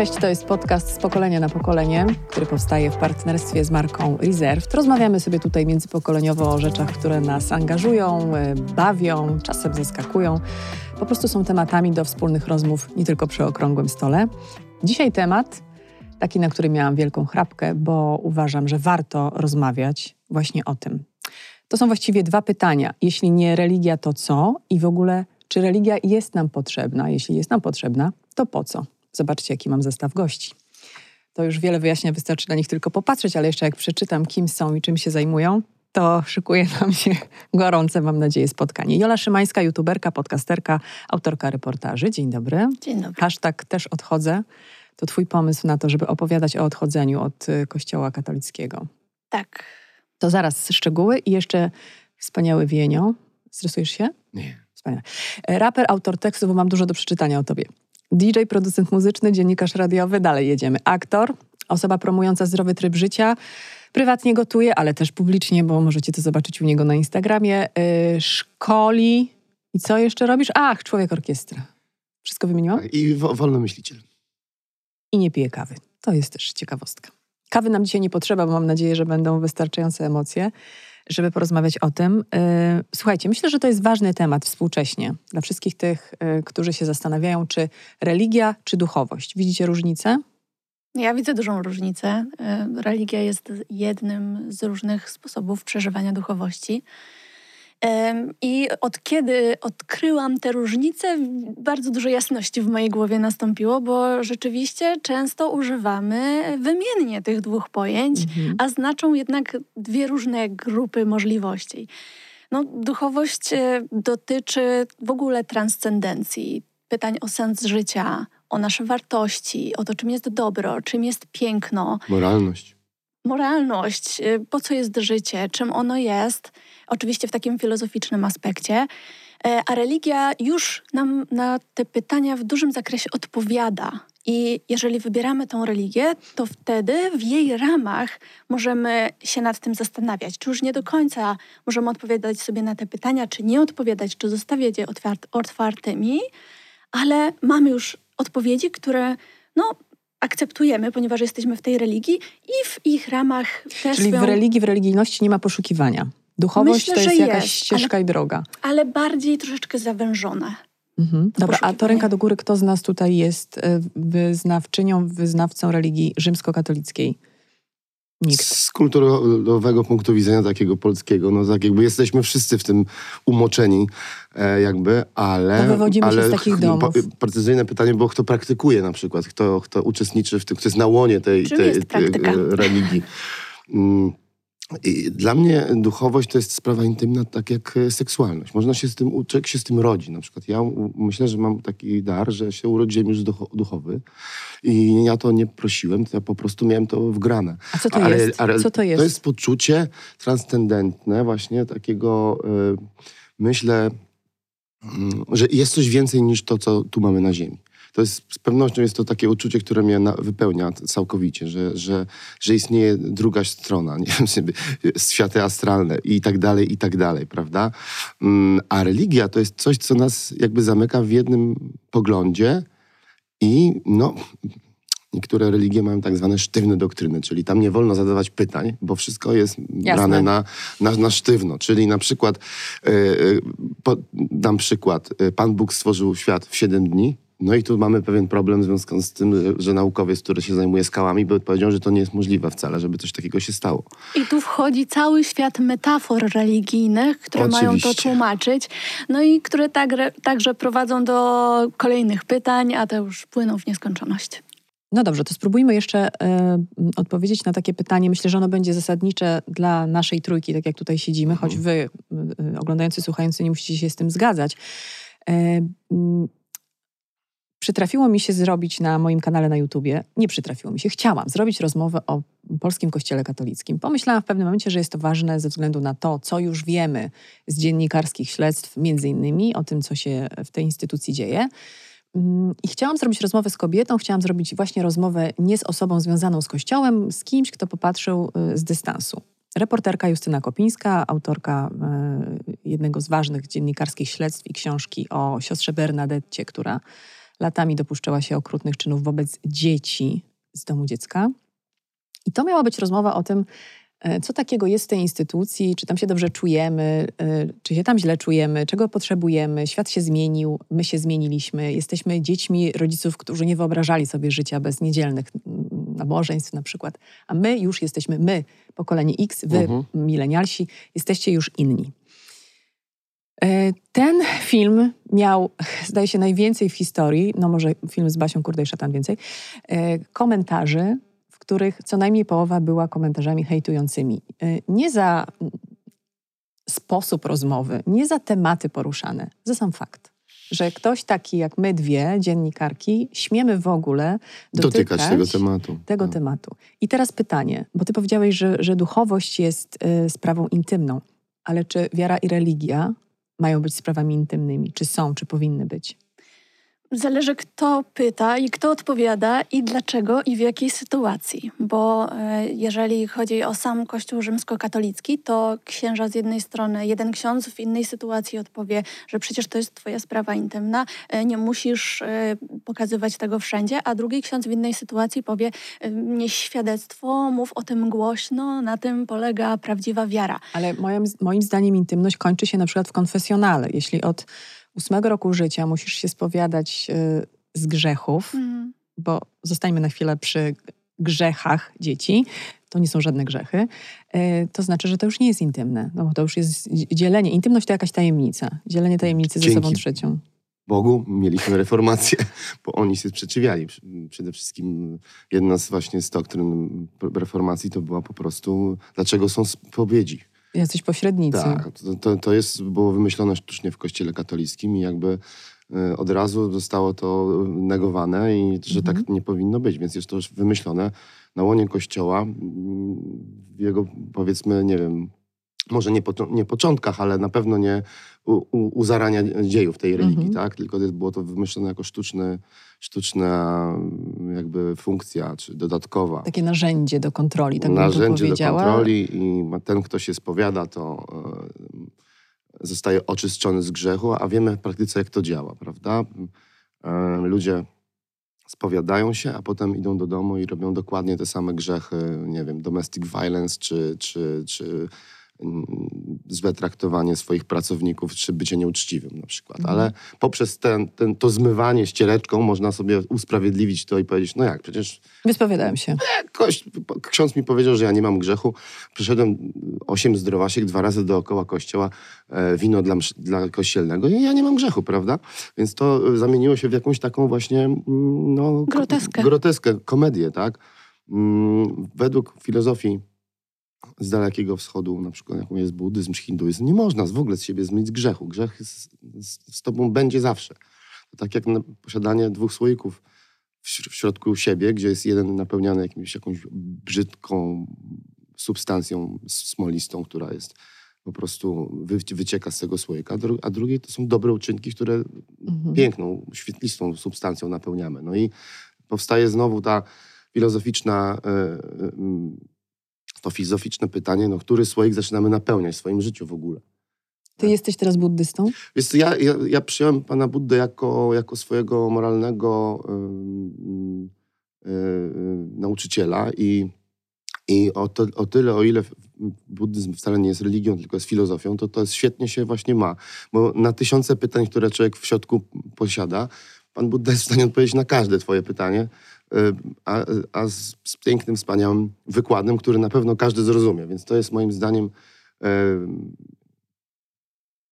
Cześć, to jest podcast z pokolenia na pokolenie, który powstaje w partnerstwie z marką Reserved. Rozmawiamy sobie tutaj międzypokoleniowo o rzeczach, które nas angażują, e, bawią, czasem zaskakują. Po prostu są tematami do wspólnych rozmów, nie tylko przy okrągłym stole. Dzisiaj temat taki, na który miałam wielką chrapkę, bo uważam, że warto rozmawiać właśnie o tym. To są właściwie dwa pytania. Jeśli nie religia, to co? I w ogóle, czy religia jest nam potrzebna? Jeśli jest nam potrzebna, to po co? Zobaczcie, jaki mam zestaw gości. To już wiele wyjaśnia, wystarczy na nich tylko popatrzeć, ale jeszcze jak przeczytam, kim są i czym się zajmują, to szykuje nam się gorące, mam nadzieję, spotkanie. Jola Szymańska, youtuberka, podcasterka, autorka reportaży. Dzień dobry. Dzień dobry. Hashtag też odchodzę. To twój pomysł na to, żeby opowiadać o odchodzeniu od y, kościoła katolickiego. Tak. To zaraz szczegóły i jeszcze wspaniały Wienio. Stresujesz się? Nie. Wspaniale. E, Raper, autor tekstu, bo mam dużo do przeczytania o tobie. DJ, producent muzyczny, dziennikarz radiowy, dalej jedziemy. Aktor, osoba promująca zdrowy tryb życia, prywatnie gotuje, ale też publicznie, bo możecie to zobaczyć u niego na Instagramie. Yy, szkoli. I co jeszcze robisz? Ach, człowiek orkiestra. Wszystko wymieniłam? I wo, wolny myśliciel. I nie pije kawy. To jest też ciekawostka. Kawy nam dzisiaj nie potrzeba, bo mam nadzieję, że będą wystarczające emocje, żeby porozmawiać o tym. Yy, Słuchajcie, myślę, że to jest ważny temat współcześnie dla wszystkich tych, yy, którzy się zastanawiają, czy religia, czy duchowość. Widzicie różnicę? Ja widzę dużą różnicę. Y, Religia jest jednym z różnych sposobów przeżywania duchowości. I od kiedy odkryłam te różnice, bardzo dużo jasności w mojej głowie nastąpiło, bo rzeczywiście często używamy wymiennie tych dwóch pojęć, Mhm. a znaczą jednak dwie różne grupy możliwości. No, duchowość e, dotyczy w ogóle transcendencji, pytań o sens życia, o nasze wartości, o to, czym jest dobro, czym jest piękno, Moralność. Moralność, y, po co jest życie, czym ono jest, oczywiście w takim filozoficznym aspekcie. E, A religia już nam na te pytania w dużym zakresie odpowiada. I jeżeli wybieramy tą religię, to wtedy w jej ramach możemy się nad tym zastanawiać. Czy już nie do końca możemy odpowiadać sobie na te pytania, czy nie odpowiadać, czy zostawiać je otwart- otwartymi, ale mamy już odpowiedzi, które no, akceptujemy, ponieważ jesteśmy w tej religii i w ich ramach też Czyli w religii, w religijności nie ma poszukiwania. Duchowość Myślę, to jest jakaś jest, ścieżka i droga. ale bardziej troszeczkę zawężone. Mhm. Dobra, a to ręka do góry, kto z nas tutaj jest e, wyznawczynią, wyznawcą religii rzymskokatolickiej? Nikt. Z kulturowego punktu widzenia takiego polskiego, no tak jakby jesteśmy wszyscy w tym umoczeni e, jakby, ale... Bo wywodzimy się ale z takich ch- domów. Precyzyjne pytanie, bo kto praktykuje na przykład, kto, kto uczestniczy w tym, kto jest na łonie tej, Czym tej, praktyka? e, religii. I Dla mnie duchowość to jest sprawa intymna, tak jak e, seksualność. Można się z tym, człowiek się z tym rodzi. Na przykład ja myślę, że mam taki dar, że się urodziłem już ducho- duchowy i ja to nie prosiłem, to ja po prostu miałem to wgrane. A co to jest? Co to jest? To jest poczucie transcendentne właśnie takiego, y, myślę, mm, że jest coś więcej niż to, co tu mamy na ziemi. To jest, z pewnością jest to takie uczucie, które mnie na, wypełnia całkowicie, że, że, że istnieje druga strona, nie wiem, światy astralne i tak dalej, i tak dalej, prawda? Mm, A religia to jest coś, co nas jakby zamyka w jednym poglądzie i no, Niektóre religie mają tak zwane sztywne doktryny, czyli tam nie wolno zadawać pytań, bo wszystko jest brane na, na, na sztywno. Czyli na przykład, e, po, dam przykład, e, Pan Bóg stworzył świat w 7 dni, no i tu mamy pewien problem w związku z tym, że- naukowiec, który się zajmuje skałami, by powiedział, że to nie jest możliwe wcale, żeby coś takiego się stało. I tu wchodzi cały świat metafor religijnych, które mają to Oczywiście. tłumaczyć, no i które także, także prowadzą do kolejnych pytań, a te już płyną w nieskończoność. No dobrze, to spróbujmy jeszcze e, odpowiedzieć na takie pytanie. Myślę, że ono będzie zasadnicze dla naszej trójki, tak jak tutaj siedzimy, choć wy, e, oglądający, słuchający, nie musicie się z tym zgadzać. M, przytrafiło mi się zrobić na moim kanale na YouTubie, nie przytrafiło mi się, chciałam zrobić rozmowę o polskim kościele katolickim. Pomyślałam w pewnym momencie, że jest to ważne ze względu na to, co już wiemy z dziennikarskich śledztw, między innymi o tym, co się w tej instytucji dzieje. Mm, I chciałam zrobić rozmowę z kobietą, chciałam zrobić właśnie rozmowę nie z osobą związaną z Kościołem, z kimś, kto popatrzył y, z dystansu. Reporterka Justyna Kopińska, autorka y, jednego z ważnych dziennikarskich śledztw i książki o siostrze Bernadetcie, która latami dopuszczała się okrutnych czynów wobec dzieci z domu dziecka. I to miała być rozmowa o tym, e, co takiego jest w tej instytucji, czy tam się dobrze czujemy, e, czy się tam źle czujemy, czego potrzebujemy. Świat się zmienił, my się zmieniliśmy, jesteśmy dziećmi rodziców, którzy nie wyobrażali sobie życia bez niedzielnych nabożeństw na przykład. A my już jesteśmy, my, pokolenie X, wy, Mhm. milenialsi, jesteście już inni. E, Ten film miał, zdaje się, najwięcej w historii, no może film z Basią Kurde i Szatan więcej, e, komentarzy, w których co najmniej połowa była komentarzami hejtującymi. E, Nie za sposób rozmowy, nie za tematy poruszane, za sam fakt. Że ktoś taki jak my dwie, dziennikarki, śmiemy w ogóle dotykać, Dotykać tego tematu. tego Tak. tematu. I teraz pytanie, bo ty powiedziałeś, że, że duchowość jest y, sprawą intymną, ale czy wiara i religia mają być sprawami intymnymi? Czy są, czy powinny być? Zależy kto pyta i kto odpowiada i dlaczego i w jakiej sytuacji. Bo e, jeżeli chodzi o sam Kościół rzymskokatolicki, to księża z jednej strony, jeden ksiądz w innej sytuacji odpowie, że przecież to jest twoja sprawa intymna, e, nie musisz e, pokazywać tego wszędzie, a drugi ksiądz w innej sytuacji powie, nieś świadectwo, mów o tym głośno, na tym polega prawdziwa wiara. Ale moim, moim zdaniem intymność kończy się na przykład w konfesjonale. Jeśli od ósmego roku życia musisz się spowiadać y, z grzechów, Mhm. bo zostańmy na chwilę przy grzechach dzieci, to nie są żadne grzechy, y, to znaczy, że to już nie jest intymne, no bo to już jest dzielenie. Intymność to jakaś tajemnica, dzielenie tajemnicy ze Dzięki. sobą trzecią. Bogu mieliśmy reformację, bo oni się sprzeciwiali. Przede wszystkim jedna z właśnie z doktryn reformacji to była po prostu, dlaczego są spowiedzi. Jacyś pośrednicy. Tak, to, to, jest, było wymyślone sztucznie w kościele katolickim i jakby e, od razu zostało to negowane i że Mhm. tak nie powinno być, więc jest to już wymyślone na łonie kościoła, mm, w jego powiedzmy, nie wiem, może nie, po, nie początkach, ale na pewno nie u, u, u zarania dziejów tej religii, Mhm. tak? Tylko było to wymyślone jako sztuczny, sztuczna mm, jakby funkcja, czy dodatkowa Takie narzędzie do kontroli, tak narzędzie do kontroli i ten, kto się spowiada, to e, zostaje oczyszczony z grzechu, a wiemy w praktyce, jak to działa, prawda? E, ludzie spowiadają się, a potem idą do domu i robią dokładnie te same grzechy, nie wiem, domestic violence, czy, czy, czy złe traktowanie swoich pracowników, czy bycie nieuczciwym na przykład. Mhm. Ale poprzez ten, ten, to zmywanie ściereczką można sobie usprawiedliwić to i powiedzieć, no jak, przecież Wyspowiadałem się. Koś, ksiądz mi powiedział, że ja nie mam grzechu. Przyszedłem osiem zdrowasiek dwa razy dookoła kościoła, e, wino dla, dla kościelnego i ja nie mam grzechu, prawda? Więc to e, zamieniło się w jakąś taką właśnie mm, no, Groteskę. groteskę, komedię, tak? Mm, Według filozofii z Dalekiego Wschodu, na przykład jaką jest buddyzm czy hinduizm, nie można w ogóle z siebie zmyć grzchu. Grzech z, z, z tobą będzie zawsze. To tak jak posiadanie dwóch słoików w, w środku siebie, gdzie jest jeden napełniany jakimś, jakąś brzydką substancją smolistą, która jest po prostu wy, wycieka z tego słoika, a, dru, a drugie to są dobre uczynki, które Mhm. piękną, świetlistą substancją napełniamy. No i powstaje znowu ta filozoficzna, e, e, to filozoficzne pytanie, no, który słoik zaczynamy napełniać w swoim życiu w ogóle. Ty jesteś teraz buddystą? Co, ja, ja, ja przyjąłem Pana Buddę jako, jako swojego moralnego ym, y, y, nauczyciela i, i o, to, o tyle, o ile buddyzm wcale nie jest religią, tylko jest filozofią, to to jest, świetnie się właśnie ma. Bo na tysiące pytań, które człowiek w środku posiada, Pan Budda jest w stanie odpowiedzieć na każde twoje pytanie, a, a z, z pięknym, wspaniałym wykładem, który na pewno każdy zrozumie. Więc to jest moim zdaniem em,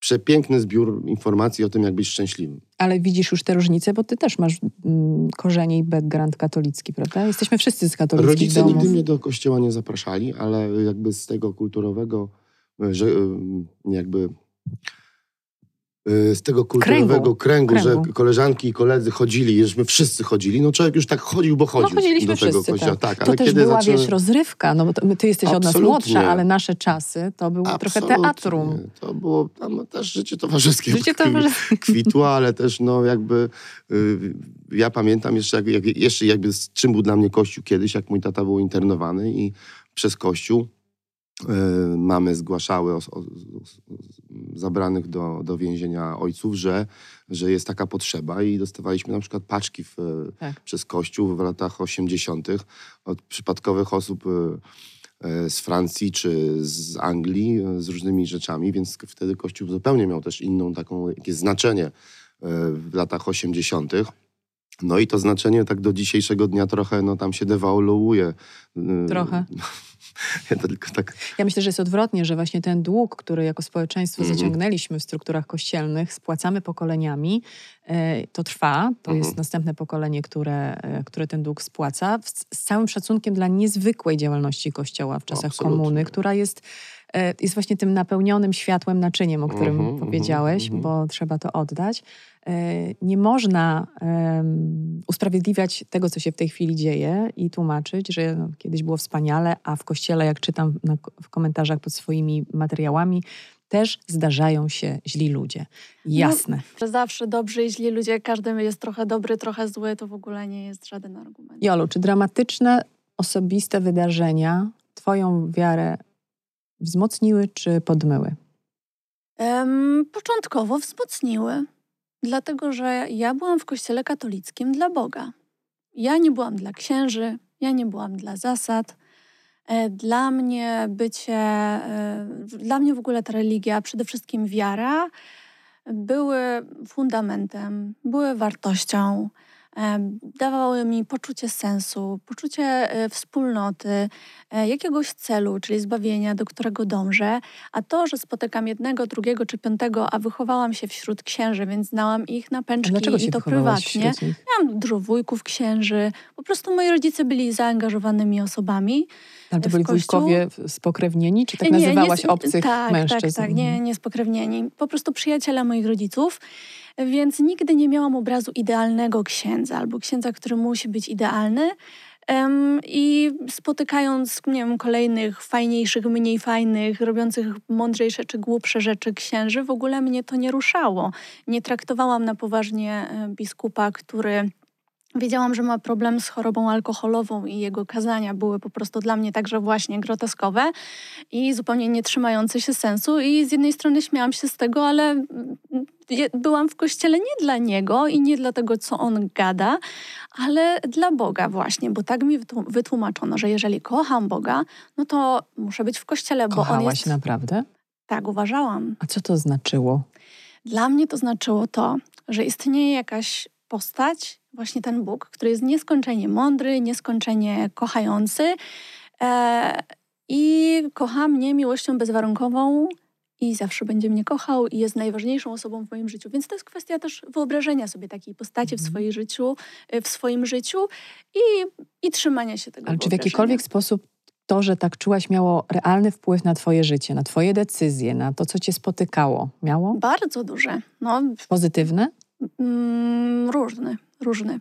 przepiękny zbiór informacji o tym, jak być szczęśliwym. Ale widzisz już te różnice, bo ty też masz mm, korzenie i background katolicki, prawda? Jesteśmy wszyscy z katolickich Rodzice domów. nigdy mnie do kościoła nie zapraszali, ale jakby z tego kulturowego, e, że em, jakby e, z tego kulturowego kręgu, Kręgu. że koleżanki i koledzy chodzili, żeśmy wszyscy chodzili, no człowiek już tak chodził, bo chodził no chodziliśmy do tego wszyscy, kościoła. tak. Tak, To też była, zaczęły... wiesz, rozrywka, no bo to, ty jesteś od nas Absolutnie. młodsza, ale nasze czasy to był trochę Absolutnie. teatrum. To było tam też życie towarzyskie. Życie towarzyskie. kwitło, ale też no jakby y, ja pamiętam jeszcze, jak, jak, jeszcze jakby z czym był dla mnie Kościół kiedyś, jak mój tata był internowany i przez Kościół y, mamy zgłaszały os, os, zabranych do, do więzienia ojców, że, że jest taka potrzeba i dostawaliśmy na przykład paczki w, Tak. przez Kościół w latach 80. od przypadkowych osób e, e, z Francji czy z Anglii z różnymi rzeczami, więc wtedy Kościół zupełnie miał też inną taką, jakieś znaczenie w latach 80. No i to znaczenie tak do dzisiejszego dnia trochę no, tam się dewaluuje. Y, Trochę. Ja tak Ja myślę, że jest odwrotnie, że właśnie ten dług, który jako społeczeństwo Mhm. zaciągnęliśmy w strukturach kościelnych, spłacamy pokoleniami, e, to trwa. To jest Mhm. następne pokolenie, które, e, które ten dług spłaca. Z całym szacunkiem dla niezwykłej działalności Kościoła w czasach Absolutnie. komuny, która jest, jest właśnie tym napełnionym światłem naczyniem, o którym Mhm, powiedziałeś, bo trzeba to oddać. E, Nie można em, usprawiedliwiać tego, co się w tej chwili dzieje i tłumaczyć, że no, kiedyś było wspaniale, a w kościele, jak czytam na, w komentarzach pod swoimi materiałami, też zdarzają się źli ludzie. Jasne. Że zawsze dobrzy i źli ludzie, każdy jest trochę dobry, trochę zły, to w ogóle nie jest żaden argument. Jolu, czy dramatyczne, osobiste wydarzenia Twoją wiarę wzmocniły czy podmyły? Em, początkowo wzmocniły, dlatego że ja byłam w kościele katolickim dla Boga. Ja nie byłam dla księży, ja nie byłam dla zasad. E, Dla mnie bycie, e, dla mnie w ogóle ta religia, przede wszystkim wiara, były fundamentem, były wartością, dawały mi poczucie sensu, poczucie e, wspólnoty, e, jakiegoś celu, czyli zbawienia, do którego dążę. A to, że spotykam jednego, drugiego czy piątego, a wychowałam się wśród księży, więc znałam ich na pęczki i to prywatnie. Miałam dużo wujków księży. Po prostu moi rodzice byli zaangażowanymi osobami. Ale to byli kościół? wujkowie spokrewnieni, czy tak Nie, nie nazywałaś z- obcych tak, mężczyzn? Tak, tak, nie, nie spokrewnieni. Po prostu przyjaciele moich rodziców. Więc nigdy nie miałam obrazu idealnego księdza albo księdza, który musi być idealny. I spotykając, nie wiem, kolejnych fajniejszych, mniej fajnych, robiących mądrzejsze czy głupsze rzeczy księży, w ogóle mnie to nie ruszało. Nie traktowałam na poważnie e, biskupa, który Wiedziałam, że ma problem z chorobą alkoholową i jego kazania były po prostu dla mnie także właśnie groteskowe i zupełnie nie trzymające się sensu. I z jednej strony śmiałam się z tego, ale mm, byłam w kościele nie dla niego i nie dla tego, co on gada, ale dla Boga właśnie, bo tak mi wytłu- wytłumaczono, że jeżeli kocham Boga, no to muszę być w kościele, bo on Kochałaś jest... naprawdę? Tak, uważałam. A co to znaczyło? Dla mnie to znaczyło to, że istnieje jakaś postać, właśnie ten Bóg, który jest nieskończenie mądry, nieskończenie kochający e, i kocha mnie miłością bezwarunkową i zawsze będzie mnie kochał i jest najważniejszą osobą w moim życiu. Więc to jest kwestia też wyobrażenia sobie takiej postaci w, Mhm. swoim życiu, e, w swoim życiu i, i trzymania się tego Ale czy w jakikolwiek sposób to, że tak czułaś, miało realny wpływ na twoje życie, na twoje decyzje, na to, co cię spotykało? Miało? Bardzo duże. No, Pozytywne? Mm, różny, różny.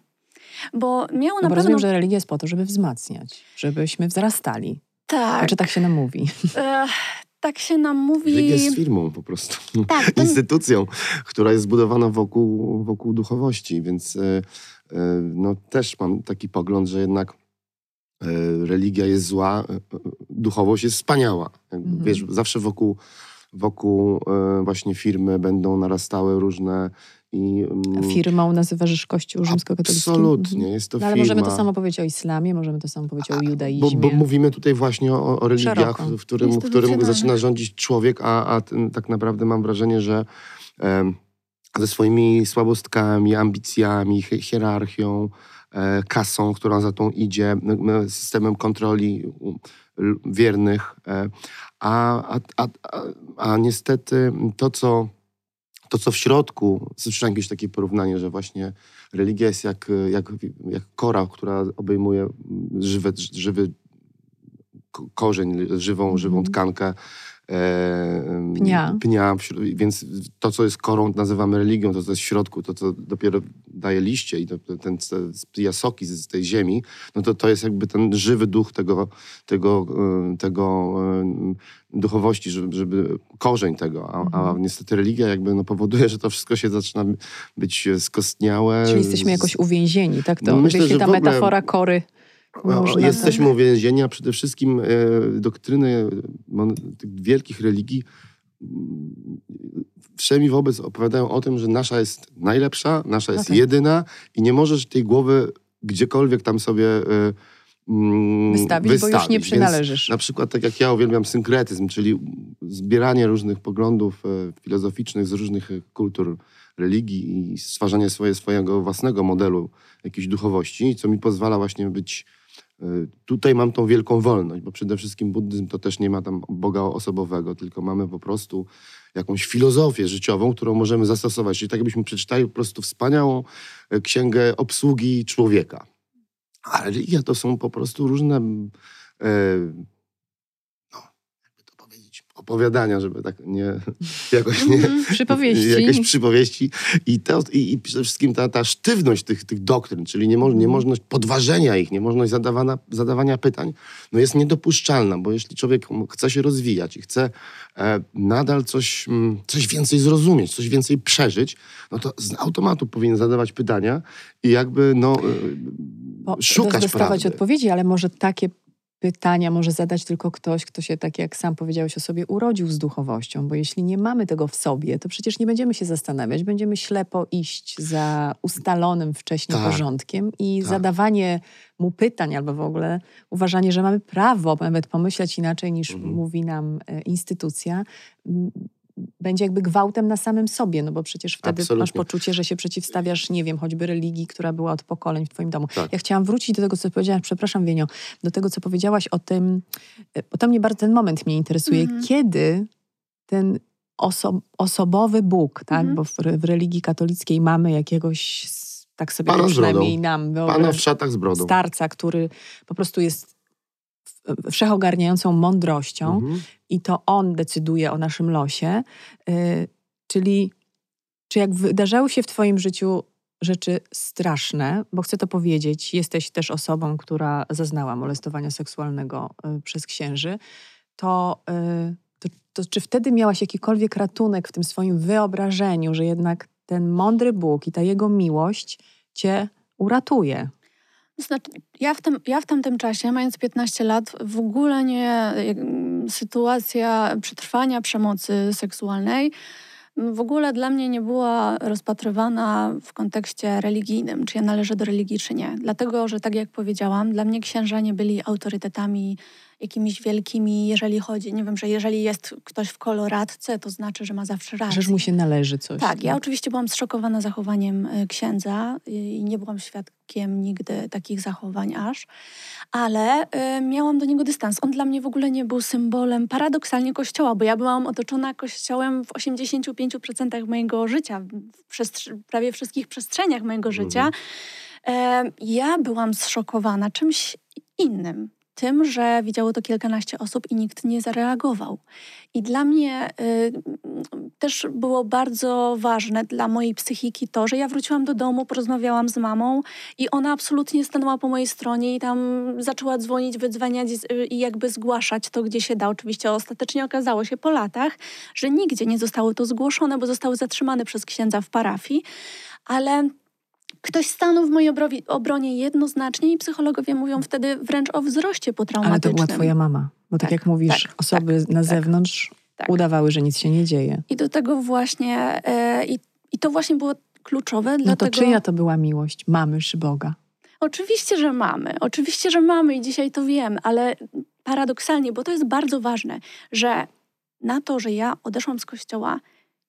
Bo miało No na bo pewno... rozumiem, że religia jest po to, żeby wzmacniać, żebyśmy wzrastali. Tak. Znaczy tak się nam mówi. E, tak się nam mówi. Religia jest firmą po prostu. Tak, to, Instytucją, która jest zbudowana wokół, wokół duchowości, więc e, e, no, też mam taki pogląd, że jednak e, religia jest zła, duchowość jest wspaniała. Mhm. Wiesz, zawsze wokół, wokół właśnie firmy będą narastały różne i... mm, Firmą nazywasz Kościół rzymskokatolicki? Absolutnie, Mhm. jest to No, ale firma. możemy to samo powiedzieć o islamie, możemy to samo powiedzieć o Bo, judaizmie. bo mówimy tutaj właśnie o, o religiach, Szeroko. w którym, w którym zaczyna rządzić człowiek, a, a ten, tak naprawdę mam wrażenie, że ze swoimi słabostkami, ambicjami, hi- hierarchią, e, kasą, która za tą idzie, systemem kontroli wiernych, e, a, a, a, a niestety to, co to, co w środku, słyszałem jakieś takie porównanie, że właśnie religia jest jak, jak, jak kora, która obejmuje żywe, żywy ko- korzeń, żywą, żywą Mhm. tkankę. E, Pnia. pnia wśród- więc to, co jest korą, nazywamy religią, to, co jest w środku, to, co dopiero daje liście i to, ten, te spija soki z, tej ziemi, no to to jest jakby ten żywy duch tego, tego, tego duchowości, żeby, żeby korzeń tego. A, a Mhm. niestety religia jakby no, powoduje, że to wszystko się zaczyna być skostniałe. Czyli jesteśmy jakoś uwięzieni, tak? To No myślę, jeśli że ta ogóle- metafora kory można... Jesteśmy uwięzieni, a przede wszystkim e, doktryny tych wielkich religii mm, wszemi wobec opowiadają o tym, że nasza jest najlepsza, nasza jest No tak. jedyna i nie możesz tej głowy gdziekolwiek tam sobie y, mm, Wystawić, bo już nie wystawić. przynależysz. Więc na przykład tak jak ja uwielbiam synkretyzm, czyli zbieranie różnych poglądów e, filozoficznych z różnych e, kultur, religii i stwarzanie swoje, swojego własnego modelu jakiejś duchowości, co mi pozwala właśnie być e, Tutaj mam tą wielką wolność, bo przede wszystkim buddyzm to też nie ma tam Boga osobowego, tylko mamy po prostu jakąś filozofię życiową, którą możemy zastosować. Czyli tak jakbyśmy przeczytali po prostu wspaniałą e, księgę obsługi człowieka. A religia to są po prostu różne, e, no, jakby to powiedzieć, opowiadania, żeby tak nie, jakoś nie, Mhm, Przypowieści. jakieś przypowieści. I, to, i, i przede wszystkim ta, ta sztywność tych, tych doktryn, czyli niemo, Mhm. niemożność podważenia ich, niemożność zadawana, zadawania pytań, no jest niedopuszczalna, bo jeśli człowiek chce się rozwijać i chce e, nadal coś, mm, coś więcej zrozumieć, coś więcej przeżyć, no to z automatu powinien zadawać pytania i jakby no, e, Bo szukać odpowiedzi, ale może takie pytania może zadać tylko ktoś, kto się, tak jak sam powiedziałeś o sobie, urodził z duchowością, bo jeśli nie mamy tego w sobie, to przecież nie będziemy się zastanawiać, będziemy ślepo iść za ustalonym wcześniej Tak. porządkiem i Tak. zadawanie mu pytań albo w ogóle uważanie, że mamy prawo nawet pomyśleć inaczej niż Mhm. mówi nam e, instytucja, będzie jakby gwałtem na samym sobie, no bo przecież wtedy masz Absolutnie. poczucie, że się przeciwstawiasz, nie wiem, choćby religii, która była od pokoleń w twoim domu. Tak. Ja chciałam wrócić do tego, co powiedziałaś, przepraszam Wienio, do tego, co powiedziałaś o tym, e, bo to mnie bardzo, ten moment mnie interesuje, Mhm. kiedy ten oso, osobowy Bóg, tak, Mhm. bo w, w religii katolickiej mamy jakiegoś, tak sobie Pana przynajmniej nam Pana wyobraż, w szatach z brodą. starca, który po prostu jest wszechogarniającą mądrością, Mhm. i to on decyduje o naszym losie. Y, czyli czy jak wydarzały się w Twoim życiu rzeczy straszne, bo chcę to powiedzieć, jesteś też osobą, która zaznała molestowania seksualnego y, przez księży, to, to, to czy wtedy miałaś jakikolwiek ratunek w tym swoim wyobrażeniu, że jednak ten mądry Bóg i ta jego miłość cię uratuje? Znaczy, ja w, tym, ja w tamtym czasie, mając 15 lat, w ogóle nie. Sytuacja przetrwania przemocy seksualnej mm, w ogóle dla mnie nie była rozpatrywana w kontekście religijnym, czy ja należę do religii, czy nie. Dlatego, że tak jak powiedziałam, dla mnie księża nie byli autorytetami jakimiś wielkimi, jeżeli chodzi, nie wiem, że jeżeli jest ktoś w koloradce, to znaczy, że ma zawsze rację. Że mu się należy coś. Tak, ja oczywiście byłam zszokowana zachowaniem y, księdza i nie byłam świadkiem nigdy takich zachowań aż, ale y, miałam do niego dystans. On dla mnie w ogóle nie był symbolem paradoksalnie kościoła, bo ja byłam otoczona kościołem w 85% mojego życia, w prawie wszystkich przestrzeniach mojego życia. E, ja byłam zszokowana czymś innym. Tym, że widziało to kilkanaście osób i nikt nie zareagował. I dla mnie y, też było bardzo ważne dla mojej psychiki to, że ja wróciłam do domu, porozmawiałam z mamą i ona absolutnie stanęła po mojej stronie i tam zaczęła dzwonić, wydzwaniać y, i jakby zgłaszać to, gdzie się da. Oczywiście ostatecznie okazało się po latach, że nigdzie nie zostało to zgłoszone, bo zostały zatrzymane przez księdza w parafii, ale ktoś stanął w mojej obronie jednoznacznie i psychologowie mówią wtedy wręcz o wzroście Ale potraumatycznym. to była twoja mama. Bo tak, Tak, jak mówisz, tak, osoby na zewnątrz tak. udawały, że nic się nie dzieje. I do tego właśnie, e, i, i to właśnie było kluczowe, No to dlatego... czyja to była miłość? Mamy czy Boga? Oczywiście, że mamy. Oczywiście, że mamy i dzisiaj to wiem, ale paradoksalnie, bo to jest bardzo ważne, że na to, że ja odeszłam z kościoła,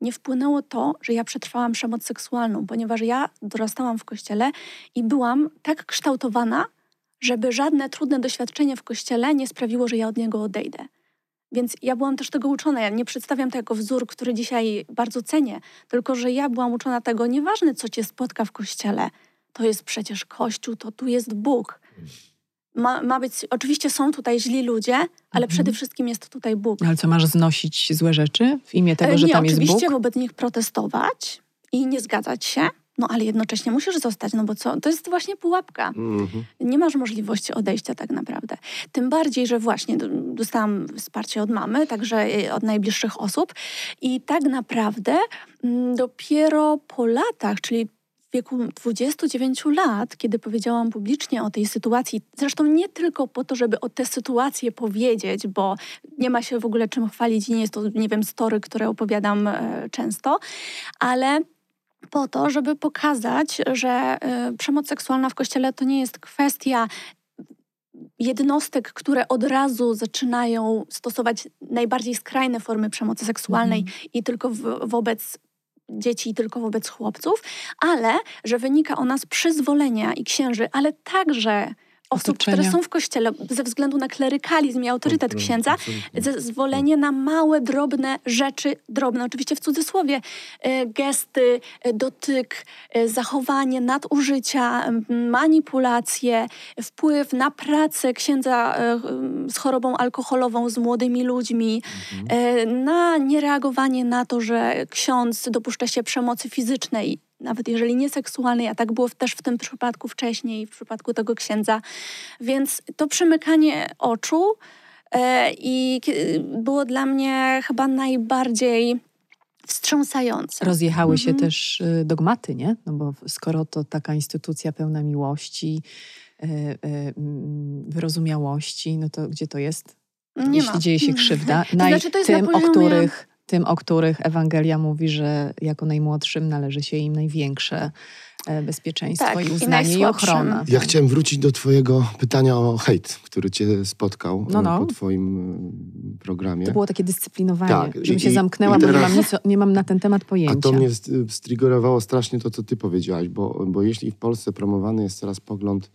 nie wpłynęło to, że ja przetrwałam przemoc seksualną, ponieważ ja dorastałam w kościele i byłam tak kształtowana, żeby żadne trudne doświadczenie w kościele nie sprawiło, że ja od niego odejdę. Więc ja byłam też tego uczona. Ja nie przedstawiam jako wzór, który dzisiaj bardzo cenię, tylko że ja byłam uczona tego, nieważne co cię spotka w kościele, to jest przecież Kościół, to tu jest Bóg. Ma, ma być, oczywiście są tutaj źli ludzie, ale Mhm. przede wszystkim jest tutaj Bóg. Ale co, masz znosić złe rzeczy w imię tego, że nie, tam jest oczywiście Bóg? wobec nich protestować i nie zgadzać się, no ale jednocześnie musisz zostać, no bo co, to jest właśnie pułapka. Mhm. Nie masz możliwości odejścia tak naprawdę. Tym bardziej, że właśnie dostałam wsparcie od mamy, także e, od najbliższych osób i tak naprawdę mm, dopiero po latach, czyli w wieku 29 lat, kiedy powiedziałam publicznie o tej sytuacji, zresztą nie tylko po to, żeby o tę sytuację powiedzieć, bo nie ma się w ogóle czym chwalić i nie jest to, nie wiem, story, które opowiadam e, często, ale po to, żeby pokazać, że e, przemoc seksualna w kościele to nie jest kwestia jednostek, które od razu zaczynają stosować najbardziej skrajne formy przemocy seksualnej mm. i tylko w, wobec dzieci tylko wobec chłopców, ale że wynika ona z przyzwolenia i księży, ale także osób, Otoczenia. które są w kościele ze względu na klerykalizm i autorytet księdza, zezwolenie na małe, drobne rzeczy, drobne oczywiście w cudzysłowie, e, gesty, e, dotyk, e, zachowanie, nadużycia, manipulacje, wpływ na pracę księdza z chorobą alkoholową z młodymi ludźmi, mhm. na niereagowanie na to, że ksiądz dopuszcza się przemocy fizycznej nawet jeżeli nie seksualnej, a tak było też w tym przypadku wcześniej, w przypadku tego księdza. Więc to przymykanie oczu e, i było dla mnie chyba najbardziej wstrząsające. Rozjechały mhm. się też y, dogmaty, nie? No bo skoro to taka instytucja pełna miłości, y, y, wyrozumiałości, no to gdzie to jest? Nie Jeśli ma. dzieje się krzywda, to znaczy, to tym, o których tym, o których Ewangelia mówi, że jako najmłodszym należy się im największe e, bezpieczeństwo tak, i uznanie i, i ochrona. Ja chciałem wrócić do twojego pytania o hejt, który cię spotkał no, no. po twoim e, programie. To było takie dyscyplinowanie, tak, żebym się zamknęła, teraz, bo nie mam, nic, nie mam na ten temat pojęcia. A to mnie striggerowało strasznie to, co ty powiedziałaś, bo, bo jeśli w Polsce promowany jest teraz pogląd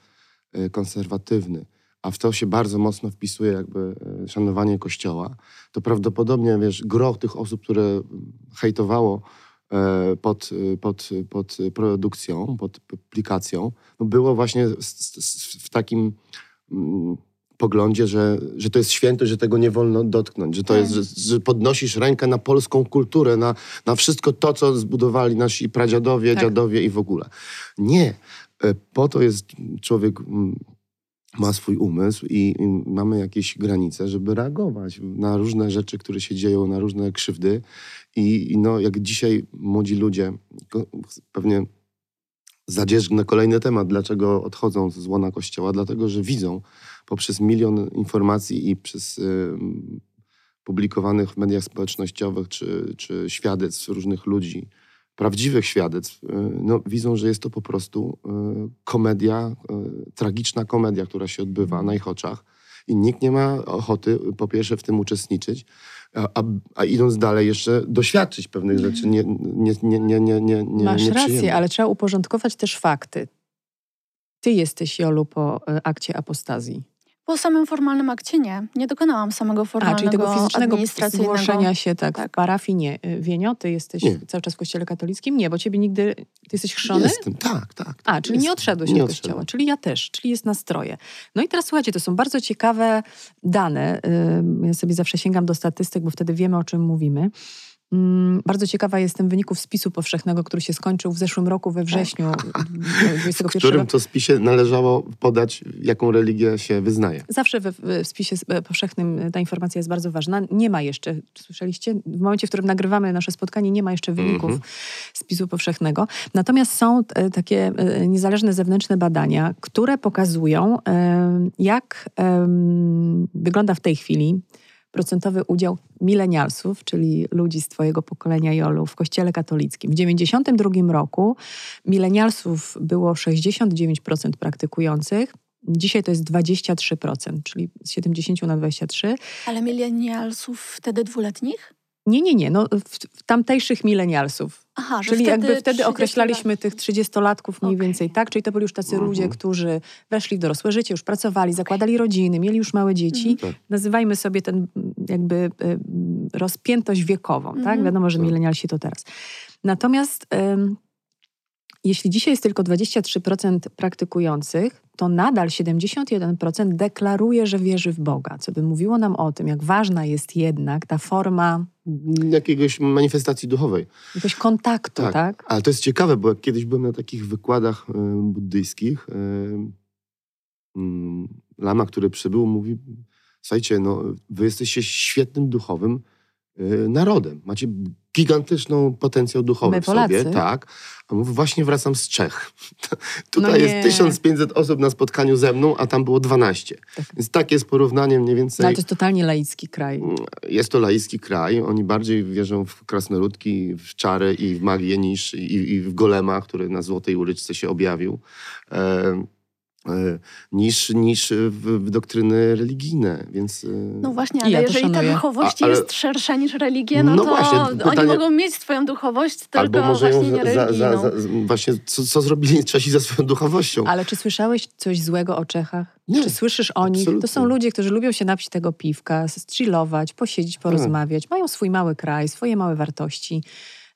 e, konserwatywny, a w to się bardzo mocno wpisuje jakby e, szanowanie Kościoła, to prawdopodobnie, wiesz, gro tych osób, które hejtowało e, pod, pod, pod produkcją, pod publikacją, no było właśnie w takim poglądzie, że, że to jest święto, że tego nie wolno dotknąć, że to jest, że, że podnosisz rękę na polską kulturę, na, na wszystko to, co zbudowali nasi pradziadowie, tak. dziadowie i w ogóle. Nie. E, po to jest człowiek ma swój umysł i, mamy jakieś granice, żeby reagować na różne rzeczy, które się dzieją, na różne krzywdy. I, no, jak dzisiaj młodzi ludzie, pewnie zadzierzgnę kolejny temat, dlaczego odchodzą z łona kościoła, dlatego, że widzą poprzez milion informacji i przez y, publikowanych w mediach społecznościowych czy, czy świadectw różnych ludzi, prawdziwych świadectw, y, no, widzą, że jest to po prostu y, komedia, y, tragiczna komedia, która się odbywa na ich oczach. I nikt nie ma ochoty, po pierwsze, w tym uczestniczyć, a, a, a idąc dalej, jeszcze doświadczyć pewnych rzeczy nie, nie, nie, nie, nie, nie, nie Masz rację, ale trzeba uporządkować też fakty. Ty jesteś, Jolu, po akcie apostazji. Po samym formalnym akcie nie. Nie dokonałam samego formalnego, A, czyli tego fizycznego zgłoszenia się tak, tak. w parafii nie. Y, Wienio, ty jesteś nie. cały czas w kościele katolickim? Nie, bo ciebie nigdy... Ty jesteś chrzczony? Jestem, tak, tak. A, czyli jestem. nie odszedłeś nie od kościoła. Czyli ja też, czyli jest nastroje. No i teraz słuchajcie, to są bardzo ciekawe dane. Ja sobie zawsze sięgam do statystyk, bo wtedy wiemy, o czym mówimy. Mm, bardzo ciekawa jestem wyników spisu powszechnego, który się skończył w zeszłym roku we wrześniu tak. 21. W którym to spisie należało podać, jaką religię się wyznaje. Zawsze we, w spisie e, powszechnym ta informacja jest bardzo ważna. Nie ma jeszcze, słyszeliście? W momencie, w którym nagrywamy nasze spotkanie, nie ma jeszcze wyników mm -hmm. spisu powszechnego. Natomiast są e, takie e, niezależne zewnętrzne badania, które pokazują, jak wygląda w tej chwili procentowy udział milenialsów, czyli ludzi z twojego pokolenia Jolu w kościele katolickim. W 1992 roku milenialsów było 69% praktykujących, Dzisiaj to jest 23%, czyli z 70 na 23. Ale milenialsów wtedy dwuletnich? Nie, nie, nie. No, w, w tamtejszych milenialsów. Aha, że Czyli wtedy jakby wtedy określaliśmy tych 30-latków mniej okay. więcej, tak? Czyli to byli już tacy mhm. ludzie, którzy weszli w dorosłe życie, już pracowali, okay. zakładali rodziny, mieli już małe dzieci. Mhm. Nazywajmy sobie ten jakby y, rozpiętość wiekową, tak? Mhm. Wiadomo, że milenialsi to teraz. Natomiast jeśli dzisiaj jest tylko 23% praktykujących, to nadal 71% deklaruje, że wierzy w Boga, co by mówiło nam o tym, jak ważna jest jednak ta forma jakiegoś manifestacji duchowej. Jakiegoś kontaktu, tak. tak? Ale to jest ciekawe, bo jak kiedyś byłem na takich wykładach y, buddyjskich, y, y, lama, który przybył, mówi, słuchajcie, no, wy jesteście świetnym duchowym, narodem. Macie gigantyczną potencjał duchowy My, w sobie. Polacy? Tak. A mówię, właśnie wracam z Czech. Tutaj No jest nie. 1500 osób na spotkaniu ze mną, a tam było 12. Tak. Więc takie jest porównanie mniej No, więcej. ale to jest totalnie laicki kraj. Jest to laicki kraj. Oni bardziej wierzą w krasnoludki, w czary i w magię niż i, i w golema, który na Złotej Ulyczce się objawił. E, niż, niż w, w doktryny religijne, więc... e, No właśnie, ale ja jeżeli ta duchowość A- ale- jest szersza niż religia, no, No to właśnie, oni pytanie- mogą mieć swoją duchowość, tylko Albo może właśnie ją nie za, za, religijną. za, właśnie co, co zrobili Czesi ze swoją duchowością? Ale czy słyszałeś coś złego o Czechach? Nie, czy słyszysz o nich? To są ludzie, którzy lubią się napić tego piwka, chillować, posiedzieć, porozmawiać. Mają swój mały kraj, swoje małe wartości.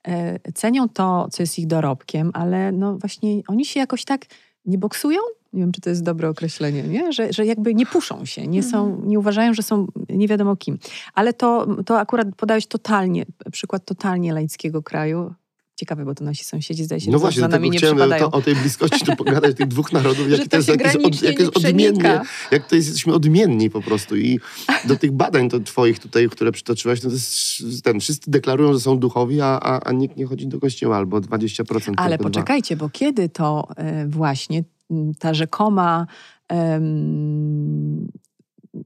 E, cenią to, co jest ich dorobkiem, ale no właśnie oni się jakoś tak nie boksują? Nie wiem, czy to jest dobre określenie, nie? Że, że jakby nie puszą się, nie, są, nie uważają, że są nie wiadomo kim. Ale to, to akurat podałeś totalnie, przykład totalnie laickiego kraju. Ciekawe, bo to nasi sąsiedzi zdaje się, No że właśnie, za nami nie przypadają. to, o tej bliskości tu pogadać, tych dwóch narodów, jak to jest, jak jest, od, jak jest nie odmiennie, jak to jest, jesteśmy odmienni po prostu i do tych badań to twoich tutaj, które przytoczyłaś, no to jest ten, wszyscy deklarują, że są duchowi, a, a, a nikt nie chodzi do kościoła, albo 20% Ale tylko dwa. poczekajcie, bo kiedy to e, właśnie ta rzekoma,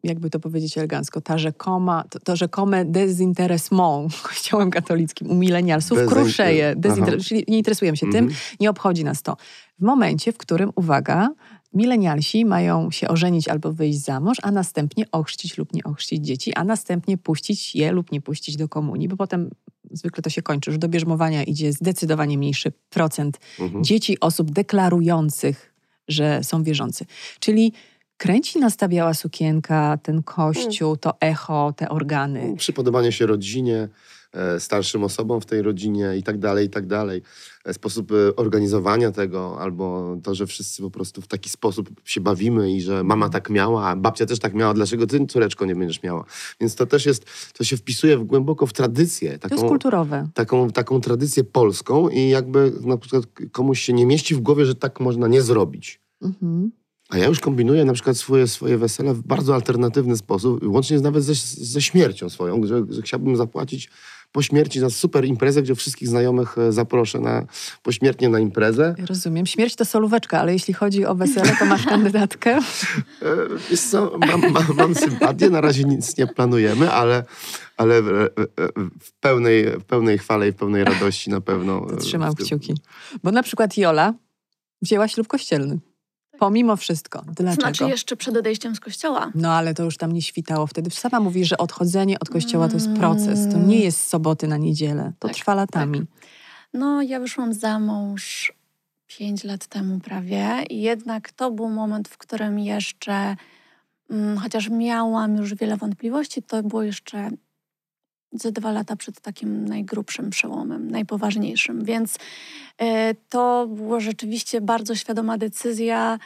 jakby to powiedzieć elegancko, ta rzekoma, to, to rzekome dezinteresment kościołem katolickim u milenialsów Bezin- kruszeje, dezinter- czyli nie interesujemy się tym, Mhm. nie obchodzi nas to. W momencie, w którym, uwaga, milenialsi mają się ożenić albo wyjść za mąż, a następnie ochrzcić lub nie ochrzcić dzieci, a następnie puścić je lub nie puścić do komunii, bo potem zwykle to się kończy, że do bierzmowania idzie zdecydowanie mniejszy procent Mhm. dzieci, osób deklarujących, że są wierzący. Czyli kręci nas ta biała sukienka, ten kościół, to echo, te organy. Przypodobanie się rodzinie, starszym osobom w tej rodzinie i tak dalej, i tak dalej. E, Sposób e, organizowania tego, albo to, że wszyscy po prostu w taki sposób się bawimy i że mama tak miała, a babcia też tak miała, dlaczego ty, córeczko, nie będziesz miała? Więc to też jest, to się wpisuje w, głęboko w tradycję. To jest Taką, kulturowe. taką, taką tradycję polską i jakby na przykład komuś się nie mieści w głowie, że tak można nie zrobić. Mhm. A ja już kombinuję na przykład swoje, swoje wesele w bardzo alternatywny sposób, łącznie nawet ze, ze śmiercią swoją, że, że chciałbym zapłacić po śmierci za super imprezę, gdzie wszystkich znajomych e, zaproszę na, pośmiertnie na imprezę. Rozumiem. Śmierć to solóweczka, ale jeśli chodzi o wesele, to masz kandydatkę. E, Wiesz co, mam, mam, mam sympatię, na razie nic nie planujemy, ale, ale w, e, w, pełnej, w pełnej chwale i w pełnej radości na pewno. To trzymam kciuki. Bo na przykład Jola wzięła ślub kościelny. Pomimo wszystko. Dlaczego? Znaczy jeszcze przed odejściem z kościoła. No ale to już tam nie świtało wtedy. Sama mówi, że odchodzenie od kościoła to jest proces. To nie jest z soboty na niedzielę. To Tak, trwa latami. No, ja wyszłam za mąż pięć lat temu prawie i jednak to był moment, w którym jeszcze, mm, chociaż miałam już wiele wątpliwości, to było jeszcze ze dwa lata przed takim najgrubszym przełomem, najpoważniejszym. Więc e, to była rzeczywiście bardzo świadoma decyzja.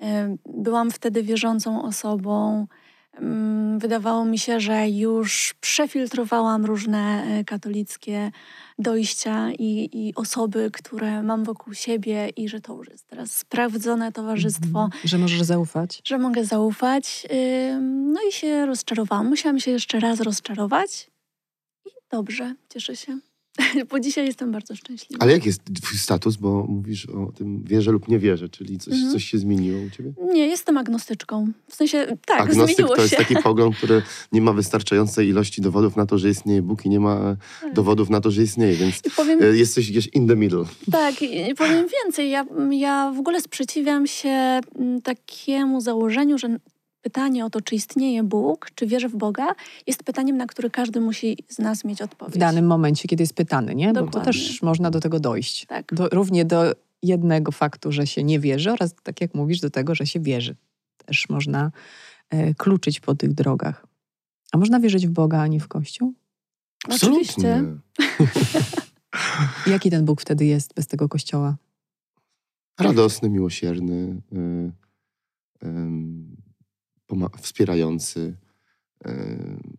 E, byłam wtedy wierzącą osobą. Mm, Wydawało mi się, że już przefiltrowałam różne e, katolickie dojścia i, i osoby, które mam wokół siebie, i że to już jest teraz sprawdzone towarzystwo, Mhm. Że możesz zaufać. że mogę zaufać. No i się rozczarowałam. Musiałam się jeszcze raz rozczarować. Dobrze, cieszę się. Bo dzisiaj jestem bardzo szczęśliwa. Ale jaki jest twój status, bo mówisz o tym wierzę lub nie wierzę, czyli coś, Mhm. coś się zmieniło u ciebie? Nie, jestem agnostyczką. W sensie, tak, Agnostyk zmieniło to jest się. taki pogląd, który nie ma wystarczającej ilości dowodów na to, że istnieje Bóg i nie ma Tak. dowodów na to, że istnieje, więc powiem, e, jesteś gdzieś in the middle. Tak, powiem więcej. Ja, ja w ogóle sprzeciwiam się mm, takiemu założeniu, że pytanie o to, czy istnieje Bóg, czy wierzę w Boga, jest pytaniem, na które każdy musi z nas mieć odpowiedź. W danym momencie, kiedy jest pytany, nie? Bo to Dokładnie. też można do tego dojść. Tak. Do, równie do jednego faktu, że się nie wierzy oraz, tak jak mówisz, do tego, że się wierzy. Też można e, kluczyć po tych drogach. A można wierzyć w Boga, a nie w Kościół? Oczywiście. I Jaki ten Bóg wtedy jest bez tego Kościoła? Radosny, miłosierny, y, poma- wspierający. ym.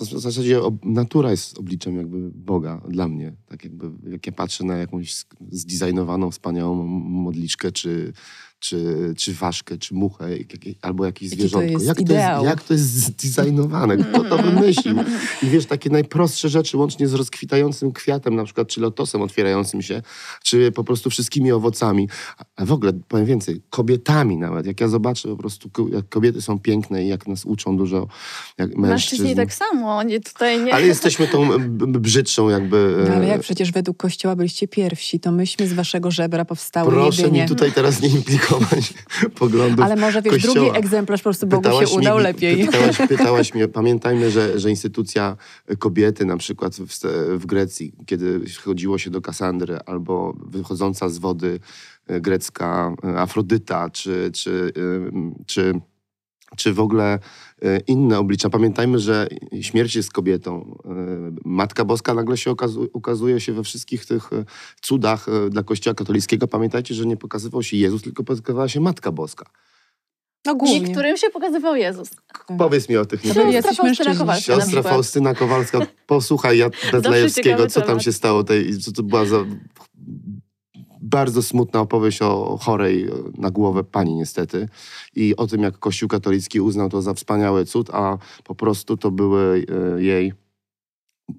W zasadzie natura jest obliczem jakby Boga dla mnie. Tak jakby jak ja patrzę na jakąś zdizajnowaną, wspaniałą modliczkę, czy czy, czy ważkę, czy muchę, albo jakieś Jaki to zwierzątko. jest jak, to ideał. jest, jak to jest zdesignowane? Kto to wymyślił? I wiesz, takie najprostsze rzeczy, łącznie z rozkwitającym kwiatem, na przykład, czy lotosem otwierającym się, czy po prostu wszystkimi owocami. A- w ogóle, powiem więcej, kobietami nawet. Jak ja zobaczę po prostu, jak kobiety są piękne i jak nas uczą dużo, jak mężczyzn. Mężczyźni tak samo, nie tutaj nie. Ale jesteśmy tą brzydszą jakby... No, ale e, jak przecież według Kościoła byliście pierwsi, to myśmy z waszego żebra powstały Proszę jedynie. mi tutaj teraz nie implikować poglądów Ale może wiesz, Kościoła. drugi egzemplarz po prostu Bogu się Pytałaś udał mi- lepiej. Pytałaś, pytałaś mnie, pamiętajmy, że, że instytucja kobiety na przykład w, w Grecji, kiedy chodziło się do Kasandry albo wychodząca z wody e, grecka e, Afrodyta, czy, czy, czy, czy w ogóle e, inne oblicza. Pamiętajmy, że śmierć jest kobietą. E, Matka Boska nagle się ukazuje się we wszystkich tych e, cudach dla Kościoła katolickiego. Pamiętajcie, że nie pokazywał się Jezus, tylko pokazywała się Matka Boska. No głównie. Niektórym się pokazywał Jezus. Powiedz mi o tych byli Siostra Faustyna. Kowalska Siostra. Faustyna Kowalska, posłuchaj ja Betlejewskiego, co tam temat. się stało. Tej, co to była za bardzo smutna opowieść o chorej na głowę pani niestety i o tym, jak Kościół katolicki uznał to za wspaniały cud, a po prostu to były e, jej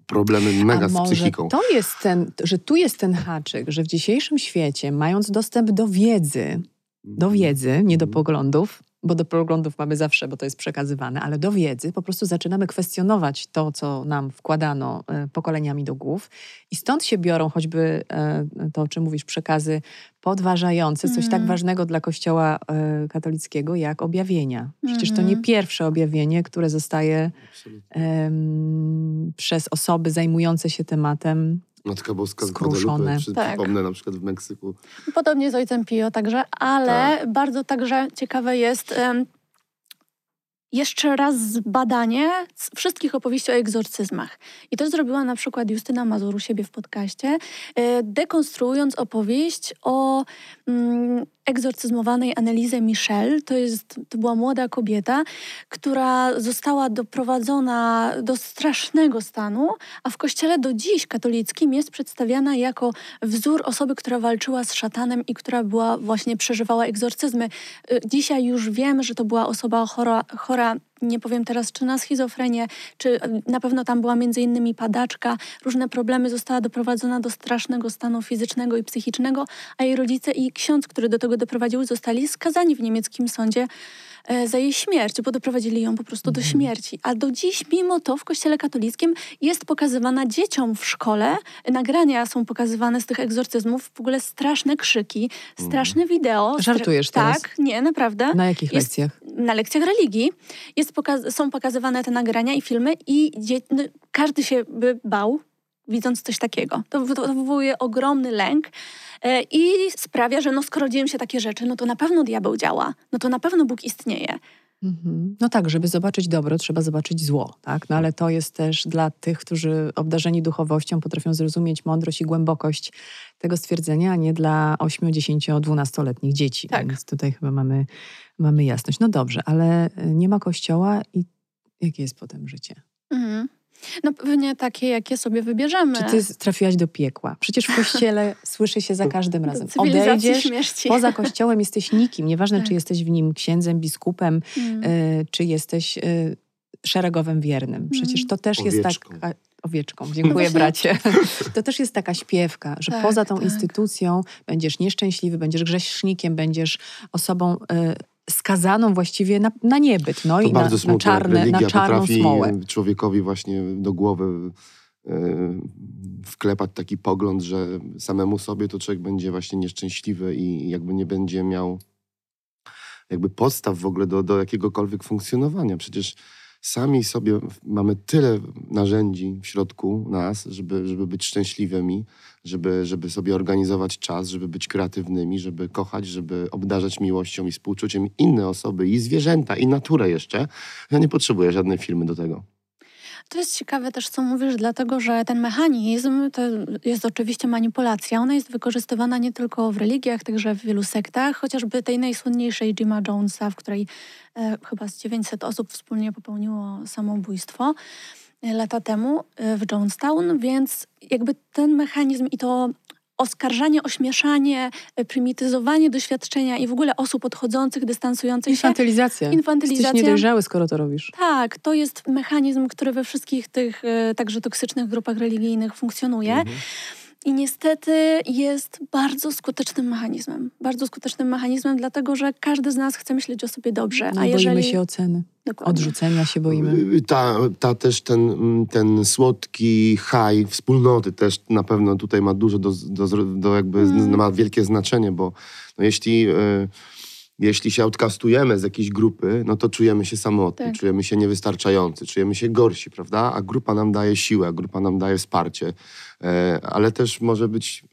problemy mega z psychiką. to jest ten, że tu jest ten haczyk, że w dzisiejszym świecie, mając dostęp do wiedzy, do wiedzy, nie do Mhm. poglądów, bo do poglądów mamy zawsze, bo to jest przekazywane, ale do wiedzy po prostu zaczynamy kwestionować to, co nam wkładano e, pokoleniami do głów. I stąd się biorą choćby e, to, o czym mówisz, przekazy podważające coś tak Mhm. ważnego dla Kościoła e, katolickiego, jak objawienia. Przecież to nie Mhm. pierwsze objawienie, które zostaje em, przez osoby zajmujące się tematem. Matka Boska z. Guadalupe, przy, Tak. przypomnę na przykład w Meksyku. Podobnie z ojcem Pio także, ale Tak. bardzo także ciekawe jest em, jeszcze raz zbadanie z wszystkich opowieści o egzorcyzmach. I to zrobiła na przykład Justyna Mazur u siebie w podcaście, e, dekonstruując opowieść o mm, egzorcyzmowanej Annelise Michel. To, jest, to była młoda kobieta, która została doprowadzona do strasznego stanu, a w kościele do dziś katolickim jest przedstawiana jako wzór osoby, która walczyła z szatanem i która była właśnie przeżywała egzorcyzmy. Y, Dzisiaj już wiemy, że to była osoba chora, chora nie powiem teraz, czy na schizofrenię, czy y, na pewno tam była między innymi padaczka, różne problemy, została doprowadzona do strasznego stanu fizycznego i psychicznego, a jej rodzice i ksiądz, który do tego doprowadził, zostali skazani w niemieckim sądzie e, za jej śmierć, bo doprowadzili ją po prostu do śmierci. A do dziś, mimo to, w kościele katolickim jest pokazywana dzieciom w szkole, nagrania są pokazywane z tych egzorcyzmów, w ogóle straszne krzyki, straszne wideo. stra- Żartujesz teraz? Tak, nie, naprawdę Na jakich Jest- lekcjach? na lekcjach religii jest pokaz- są pokazywane te nagrania i filmy i no, każdy się by bał, widząc coś takiego. To, wy- to wywołuje ogromny lęk e, i sprawia, że no, skoro dzieją się takie rzeczy, no to na pewno diabeł działa, no to na pewno Bóg istnieje. Mhm. No tak, żeby zobaczyć dobro, trzeba zobaczyć zło, tak? No ale to jest też dla tych, którzy obdarzeni duchowością potrafią zrozumieć mądrość i głębokość tego stwierdzenia, a nie dla 8, 10, 12-letnich dzieci. Tak. Więc tutaj chyba mamy, mamy jasność. No dobrze, ale nie ma kościoła i jakie jest potem życie? Mhm. No pewnie takie, jakie sobie wybierzemy. Czy ty trafiłaś do piekła? Przecież w kościele słyszy się za każdym razem. Odejdziesz, śmierci. poza kościołem jesteś nikim. Nieważne, Tak. czy jesteś w nim księdzem, biskupem, Mm. y, czy jesteś y, szeregowym wiernym. Przecież to też jest Owieczką. taka... Owieczką, dziękuję właśnie- bracie. To też jest taka śpiewka, że Tak, poza tą tak. instytucją będziesz nieszczęśliwy, będziesz grzesznikiem, będziesz osobą y, skazaną właściwie na, na niebyt, no To i na, bardzo na, czarne, religia na czarną smołę. człowiekowi właśnie do głowy e, wklepać taki pogląd, że samemu sobie to człowiek będzie właśnie nieszczęśliwy i jakby nie będzie miał jakby podstaw w ogóle do, do jakiegokolwiek funkcjonowania. Przecież sami sobie mamy tyle narzędzi w środku nas, żeby, żeby być szczęśliwymi, żeby, żeby sobie organizować czas, żeby być kreatywnymi, żeby kochać, żeby obdarzać miłością i współczuciem inne osoby i zwierzęta, i naturę jeszcze. Ja nie potrzebuję żadnej firmy do tego. To jest ciekawe też, co mówisz, dlatego że ten mechanizm to jest oczywiście manipulacja. Ona jest wykorzystywana nie tylko w religiach, także w wielu sektach, chociażby tej najsłynniejszej Jima Jonesa, w której e, chyba z 900 osób wspólnie popełniło samobójstwo e, lata temu e, w Jonestown, więc jakby ten mechanizm i to oskarżanie, ośmieszanie, e, prymityzowanie doświadczenia i w ogóle osób odchodzących, dystansujących się. Infantylizacja. Infantylizacja. Jesteś niedojrzały, skoro to robisz. Tak, to jest mechanizm, który we wszystkich tych e, także toksycznych grupach religijnych funkcjonuje. Mhm. I niestety jest bardzo skutecznym mechanizmem. Bardzo skutecznym mechanizmem, dlatego że każdy z nas chce myśleć o sobie dobrze. No, a boimy jeżeli... się oceny. Dokładnie. Odrzucenia się boimy. Y, Ta, ta też ten, mm, ten słodki high wspólnoty też na pewno tutaj ma dużo do, do, do jakby, Mm. ma wielkie znaczenie, bo no jeśli, y, jeśli się outcastujemy z jakiejś grupy, no to czujemy się samotni, Tak. czujemy się niewystarczający, czujemy się gorsi, prawda? A grupa nam daje siłę, grupa nam daje wsparcie, e, ale też może być,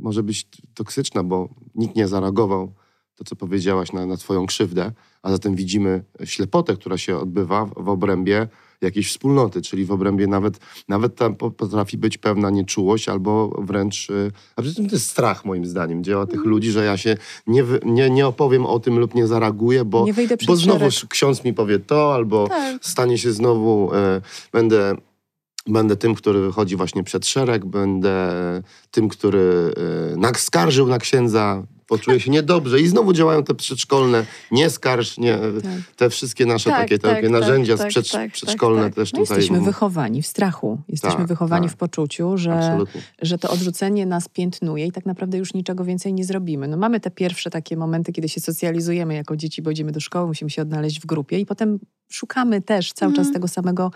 może być toksyczna, bo nikt nie zareagował to, co powiedziałaś na, na twoją krzywdę, a zatem widzimy ślepotę, która się odbywa w, w obrębie jakiejś wspólnoty, czyli w obrębie nawet, nawet tam po- potrafi być pewna nieczułość albo wręcz, y, a przy tym to jest strach moim zdaniem, dzieła tych ludzi, że ja się nie, nie, nie opowiem o tym lub nie zareaguję, bo, Nie bo znowu ksiądz mi powie to, albo Tak. stanie się znowu, e, będę, będę tym, który wychodzi właśnie przed szereg, będę tym, który e, naskarżył na księdza, poczuję się niedobrze i znowu działają te przedszkolne, nie skarż, nie, Tak. te wszystkie nasze Tak, takie, tak, takie tak, narzędzia przedsz- tak, tak, przedszkolne też No tutaj. jesteśmy wychowani w strachu. Jesteśmy wychowani w poczuciu, że, Absolutnie. że to odrzucenie nas piętnuje i tak naprawdę już niczego więcej nie zrobimy. No mamy te pierwsze takie momenty, kiedy się socjalizujemy jako dzieci, bo idziemy do szkoły, musimy się odnaleźć w grupie i potem szukamy też cały Mhm. czas tego samego,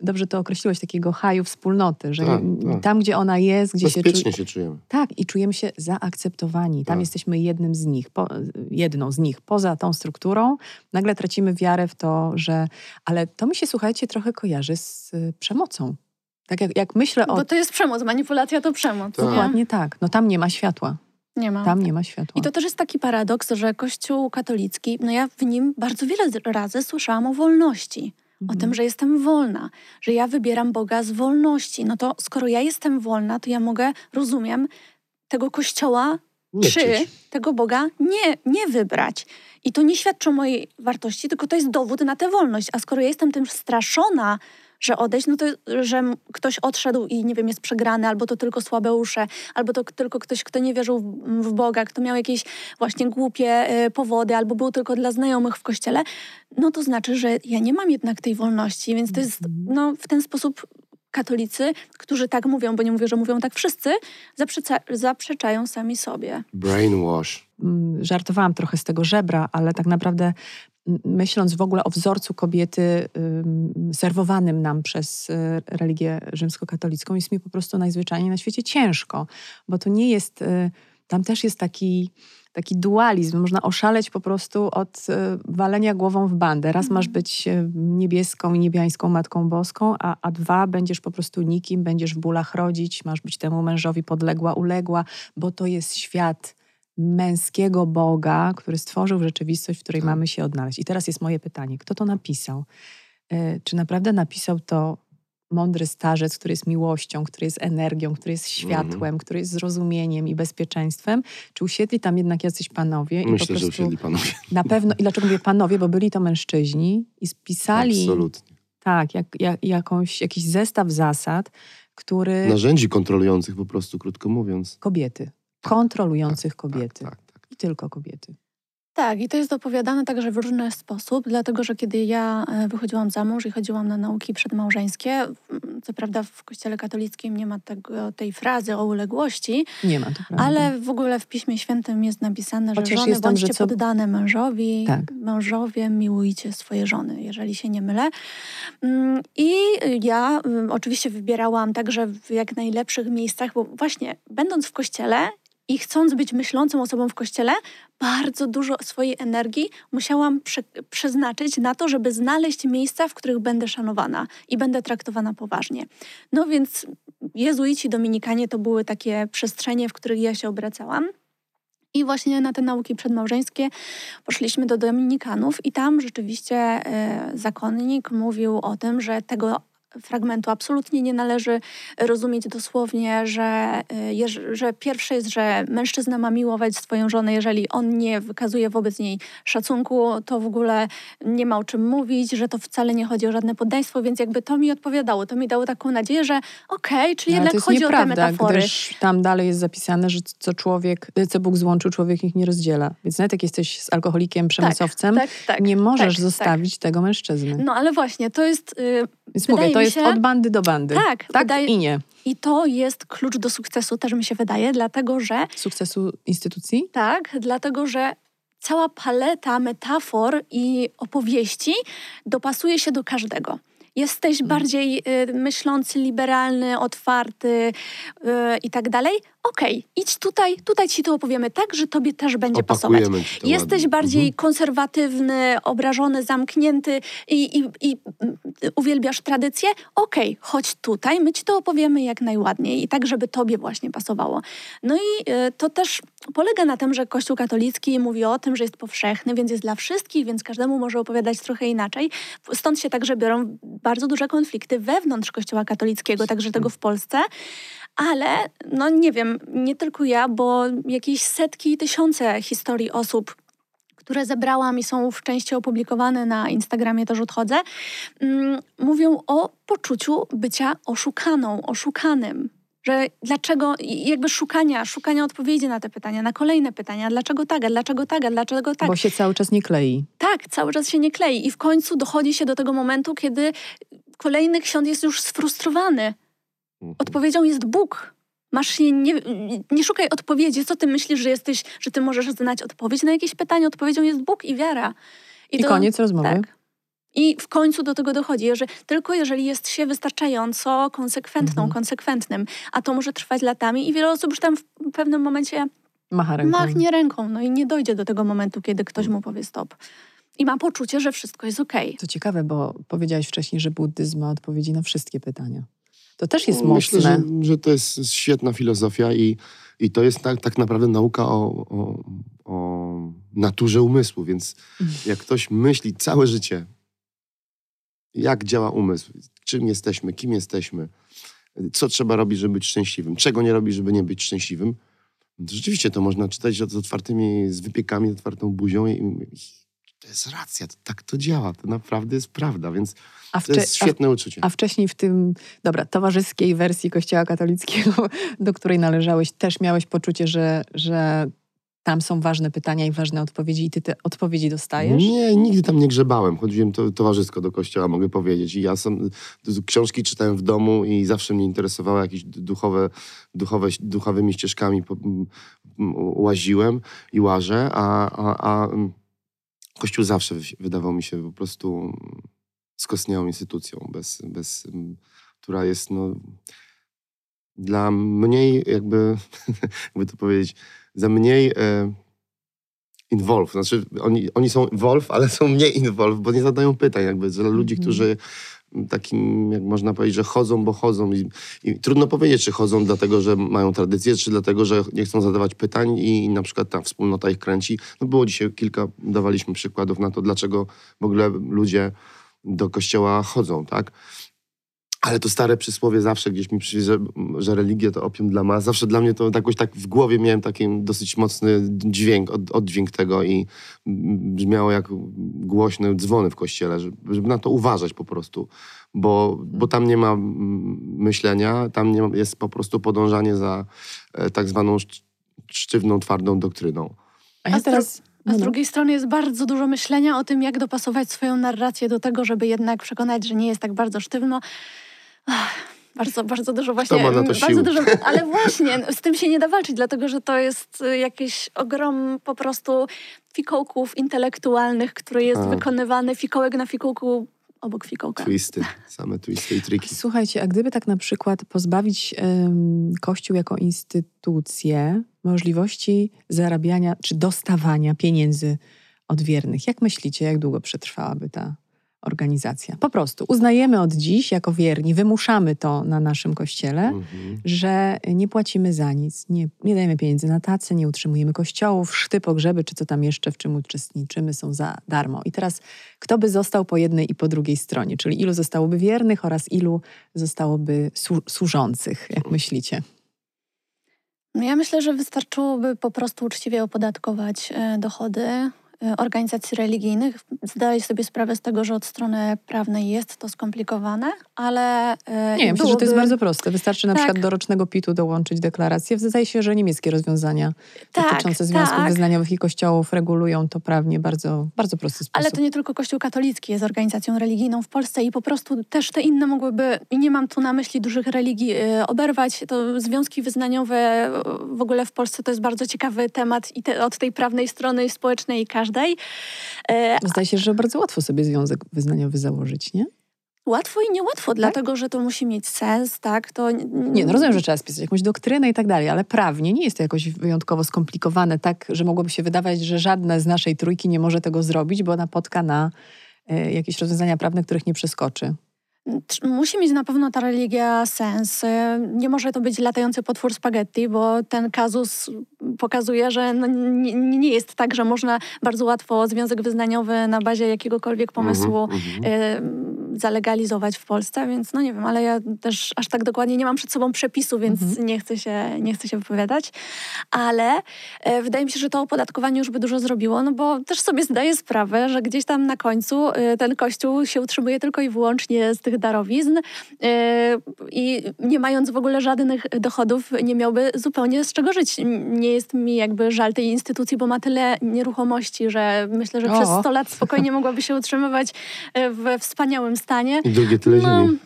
dobrze to określiłeś, takiego haju wspólnoty, że Tak, tak. tam, gdzie ona jest, gdzie się czu- się czujemy. Tak, i czujemy się zaakceptowani. Tam Tak. jesteśmy jednym z nich, po, jedną z nich. Poza tą strukturą nagle tracimy wiarę w to, że... Ale to mi się, słuchajcie, trochę kojarzy z y, przemocą. Tak jak, jak myślę o... Bo to jest przemoc, manipulacja to przemoc. Tak. Nie? Dokładnie tak. No tam nie ma światła. Nie ma. Tam nie ma światła. I to też jest taki paradoks, że Kościół katolicki, no ja w nim bardzo wiele razy słyszałam o wolności. O Mhm. tym, że jestem wolna, że ja wybieram Boga z wolności. No to skoro ja jestem wolna, to ja mogę, rozumiem, tego kościoła Nie czy chcieć. tego Boga nie, nie wybrać. I to nie świadczy o mojej wartości, tylko to jest dowód na tę wolność. A skoro ja jestem tym straszona, że odejść, no to, że ktoś odszedł i nie wiem, jest przegrany, albo to tylko słabe usze, albo to tylko ktoś, kto nie wierzył w, w Boga, kto miał jakieś właśnie głupie e, powody, albo był tylko dla znajomych w kościele, no to znaczy, że ja nie mam jednak tej wolności, więc to jest Mhm. no, w ten sposób katolicy, którzy tak mówią, bo nie mówię, że mówią tak wszyscy, zaprzecza, zaprzeczają sami sobie. Brainwash. Mm, Żartowałam trochę z tego żebra, ale tak naprawdę myśląc w ogóle o wzorcu kobiety ym, serwowanym nam przez y, religię rzymskokatolicką, jest mi po prostu najzwyczajniej na świecie ciężko, bo to nie jest, y, tam też jest taki, taki dualizm, można oszaleć po prostu od y, walenia głową w bandę. Raz masz być niebieską i niebiańską Matką Boską, a, a dwa będziesz po prostu nikim, będziesz w bólach rodzić, masz być temu mężowi podległa, uległa, bo to jest świat męskiego Boga, który stworzył rzeczywistość, w której Tak. mamy się odnaleźć. I teraz jest moje pytanie, kto to napisał? E, Czy naprawdę napisał to mądry starzec, który jest miłością, który jest energią, który jest światłem, który jest zrozumieniem i bezpieczeństwem? Czy usiedli tam jednak jacyś panowie i po Myślę, że prostu usiedli panowie. na pewno, i dlaczego mówię panowie, bo byli to mężczyźni i spisali Absolutnie. tak, jak, jak, jakąś, jakiś zestaw zasad, który Narzędzi kontrolujących po prostu, krótko mówiąc. kobiety, kontrolujących kobiety Tak, tak, tak. i tylko kobiety. Tak, i to jest opowiadane także w różny sposób, dlatego że kiedy ja e, wychodziłam za mąż i chodziłam na nauki przedmałżeńskie, mm, co prawda w kościele katolickim nie ma tego, tej frazy o uległości, Nie ma to prawda. ale w ogóle w Piśmie Świętym jest napisane, że Chociaż żony jest tam, że bądźcie co- poddane mężowi, Tak. mężowie miłujcie swoje żony, jeżeli się nie mylę. Mm, I ja mm, oczywiście wybierałam także w jak najlepszych miejscach, bo właśnie będąc w kościele i chcąc być myślącą osobą w kościele, bardzo dużo swojej energii musiałam prze, przeznaczyć na to, żeby znaleźć miejsca, w których będę szanowana i będę traktowana poważnie. No więc jezuici, dominikanie to były takie przestrzenie, w których ja się obracałam. I właśnie na te nauki przedmałżeńskie poszliśmy do Dominikanów i tam rzeczywiście e, zakonnik mówił o tym, że tego fragmentu. Absolutnie nie należy rozumieć dosłownie, że, y, że pierwsze jest, że mężczyzna ma miłować swoją żonę, jeżeli on nie wykazuje wobec niej szacunku, to w ogóle nie ma o czym mówić, że to wcale nie chodzi o żadne poddaństwo, więc jakby to mi odpowiadało. To mi dało taką nadzieję, że okej, okay, czyli no, jednak chodzi nieprawda, o te metafory. Gdyż tam dalej jest zapisane, że co człowiek, co Bóg złączył, człowiek ich nie rozdziela. Więc nawet jak jesteś z alkoholikiem, tak, przemysłowcem, tak, tak, tak, nie możesz tak, zostawić tego mężczyzny. No ale właśnie, to jest... Yy, Więc mówię, to jest się, od bandy do bandy. Tak, tak wydaje, i nie. I to jest klucz do sukcesu, też mi się wydaje, dlatego że... Sukcesu instytucji? Tak, dlatego że cała paleta metafor i opowieści dopasuje się do każdego jesteś mhm. bardziej y, myślący, liberalny, otwarty y, i tak dalej, okej, okay, idź tutaj, tutaj ci to opowiemy tak, że tobie też będzie pasować. Jesteś ładnie. bardziej mhm. konserwatywny, obrażony, zamknięty i, i, i y, uwielbiasz tradycję, okej, okay, chodź tutaj, my ci to opowiemy jak najładniej i tak, żeby tobie właśnie pasowało. No i y, to też polega na tym, że Kościół katolicki mówi o tym, że jest powszechny, więc jest dla wszystkich, więc każdemu może opowiadać trochę inaczej. Stąd się także biorą bardzo duże konflikty wewnątrz Kościoła katolickiego, także tego w Polsce. Ale, no nie wiem, nie tylko ja, bo jakieś setki, tysiące historii osób, które zebrałam i są w części opublikowane na Instagramie, też odchodzę, mm, mówią o poczuciu bycia oszukaną, oszukanym. Że dlaczego, jakby szukania, szukania odpowiedzi na te pytania, na kolejne pytania, dlaczego tak, dlaczego tak, dlaczego tak. Bo się cały czas nie klei. Tak, cały czas się nie klei. I w końcu dochodzi się do tego momentu, kiedy kolejny ksiądz jest już sfrustrowany. Mhm. Odpowiedzią jest Bóg. Masz się nie, nie szukaj odpowiedzi. Co ty myślisz, że jesteś, że ty możesz znać odpowiedź na jakieś pytanie? Odpowiedzią jest Bóg i wiara. I, I to, koniec rozmowy. Tak. I w końcu do tego dochodzi, że tylko jeżeli jest się wystarczająco konsekwentną, mhm. konsekwentnym, a to może trwać latami i wiele osób już tam w pewnym momencie Macha ręką. machnie ręką, no i nie dojdzie do tego momentu, kiedy ktoś mu powie stop. I ma poczucie, że wszystko jest okej. Okay. To ciekawe, bo powiedziałaś wcześniej, że buddyzm ma odpowiedzi na wszystkie pytania. To też jest no, Myślę, mocne. Myślę, że, że to jest świetna filozofia i, i to jest tak, tak naprawdę nauka o, o, o naturze umysłu, więc jak ktoś myśli całe życie, jak działa umysł, czym jesteśmy, kim jesteśmy, co trzeba robić, żeby być szczęśliwym, czego nie robić, żeby nie być szczęśliwym, to rzeczywiście to można czytać z otwartymi, z wypiekami, z otwartą buzią i to jest racja, to, tak to działa, to naprawdę jest prawda, więc to jest świetne a, uczucie. A wcześniej w tym, dobra, towarzyskiej wersji Kościoła katolickiego, do której należałeś, też miałeś poczucie, że, że tam są ważne pytania i ważne odpowiedzi i ty te odpowiedzi dostajesz? Nie, nigdy tam nie grzebałem. Chodziłem to, towarzysko do kościoła, mogę powiedzieć. I ja sam książki czytałem w domu i zawsze mnie interesowały jakieś duchowe, duchowe, duchowymi ścieżkami po, łaziłem i łażę, a, a, a Kościół zawsze wydawał mi się po prostu skostniałą instytucją, bez, bez, która jest no, dla mniej jakby, jakby to powiedzieć, za mniej e, involve. Znaczy oni, oni są involve, ale są mniej involve, bo nie zadają pytań jakby dla ludzi, mm. którzy takim, jak można powiedzieć, że chodzą, bo chodzą. I, I, trudno powiedzieć, czy chodzą dlatego, że mają tradycję, czy dlatego, że nie chcą zadawać pytań i, i na przykład ta wspólnota ich kręci. No było dzisiaj kilka, dawaliśmy przykładów na to, dlaczego w ogóle ludzie do kościoła chodzą, tak? Ale to stare przysłowie zawsze gdzieś mi przyjdzie, że, że religia to opium dla mas. Zawsze dla mnie to jakoś tak w głowie miałem taki dosyć mocny dźwięk, od, oddźwięk tego i brzmiało jak głośne dzwony w kościele, żeby na to uważać po prostu. Bo, bo tam nie ma myślenia, tam nie ma, jest po prostu podążanie za e, tak zwaną sztywną, twardą doktryną. A ja teraz... A z no. drugiej strony jest bardzo dużo myślenia o tym, jak dopasować swoją narrację do tego, żeby jednak przekonać, że nie jest tak bardzo sztywno. Ach, bardzo, bardzo dużo właśnie. Kto ma na to bardzo sił? dużo, ale właśnie, z tym się nie da walczyć, dlatego że to jest y, jakiś ogrom po prostu fikołków intelektualnych, który jest A. wykonywany fikołek na fikołku obok fikołka. Twisty, same twisty i triki. Słuchajcie, a gdyby tak na przykład pozbawić um, Kościół jako instytucję możliwości zarabiania czy dostawania pieniędzy od wiernych, jak myślicie, jak długo przetrwałaby ta organizacja. Po prostu uznajemy od dziś jako wierni, wymuszamy to na naszym kościele, Mhm. że nie płacimy za nic, nie, nie dajemy pieniędzy na tacy, nie utrzymujemy kościołów, szty, pogrzeby, czy co tam jeszcze, w czym uczestniczymy, są za darmo. I teraz kto by został po jednej i po drugiej stronie, czyli ilu zostałoby wiernych oraz ilu zostałoby słu- służących, jak myślicie? Ja myślę, że wystarczyłoby po prostu uczciwie opodatkować e, dochody organizacji religijnych. Zdaję sobie sprawę z tego, że od strony prawnej jest to skomplikowane, ale e, Nie, myślę, że to jest bardzo proste. Wystarczy na Tak. przykład do rocznego PIT-u dołączyć deklarację. Zdaje się, że niemieckie rozwiązania Tak, dotyczące związków tak. wyznaniowych i kościołów regulują to prawnie bardzo, bardzo prosty sposób. Ale to nie tylko Kościół katolicki jest organizacją religijną w Polsce i po prostu też te inne mogłyby, i nie mam tu na myśli dużych religii, e, oberwać. To związki wyznaniowe e, w ogóle w Polsce to jest bardzo ciekawy temat i te, od tej prawnej strony i społecznej i każdej. E, Zdaje się, że bardzo łatwo sobie związek wyznaniowy założyć, nie? Łatwo i niełatwo, dlatego że to musi mieć sens, tak? To Nie, no rozumiem, że trzeba spisać jakąś doktrynę i tak dalej, ale prawnie nie jest to jakoś wyjątkowo skomplikowane, tak, że mogłoby się wydawać, że żadne z naszej trójki nie może tego zrobić, bo napotka na e, jakieś rozwiązania prawne, których nie przeskoczy. Musi mieć na pewno ta religia sens. Nie może to być latający potwór spaghetti, bo ten kazus pokazuje, że no nie, nie jest tak, że można bardzo łatwo związek wyznaniowy na bazie jakiegokolwiek pomysłu mhm. e, zalegalizować w Polsce, więc no nie wiem, ale ja też aż tak dokładnie nie mam przed sobą przepisu, więc Mhm. nie, chcę się, nie chcę się wypowiadać. Ale e, wydaje mi się, że to opodatkowanie już by dużo zrobiło, no bo też sobie zdaję sprawę, że gdzieś tam na końcu e, ten kościół się utrzymuje tylko i wyłącznie z tych darowizn e, i nie mając w ogóle żadnych dochodów, nie miałby zupełnie z czego żyć. Nie jest mi jakby żal tej instytucji, bo ma tyle nieruchomości, że myślę, że O. przez 100 lat spokojnie mogłaby się utrzymywać e, we wspaniałym stanie. I drugie tyle No, ziemi.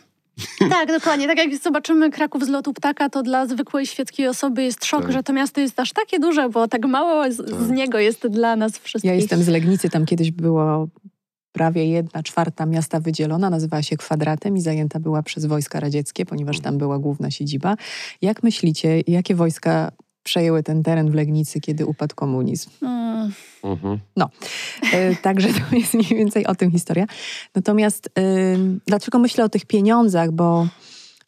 tak, dokładnie. Tak jak zobaczymy Kraków z lotu ptaka, to dla zwykłej świeckiej osoby jest szok, Tak. że to miasto jest aż takie duże, bo tak mało z, Tak. z niego jest dla nas wszystkich. Ja jestem z Legnicy, tam kiedyś było prawie jedna czwarta miasta wydzielona, nazywała się kwadratem i zajęta była przez wojska radzieckie, ponieważ tam była główna siedziba. Jak myślicie, jakie wojska przejęły ten teren w Legnicy, kiedy upadł komunizm? Mm, Mhm. E, Także to jest mniej więcej o tym historia. Natomiast ym, dlaczego myślę o tych pieniądzach? Bo,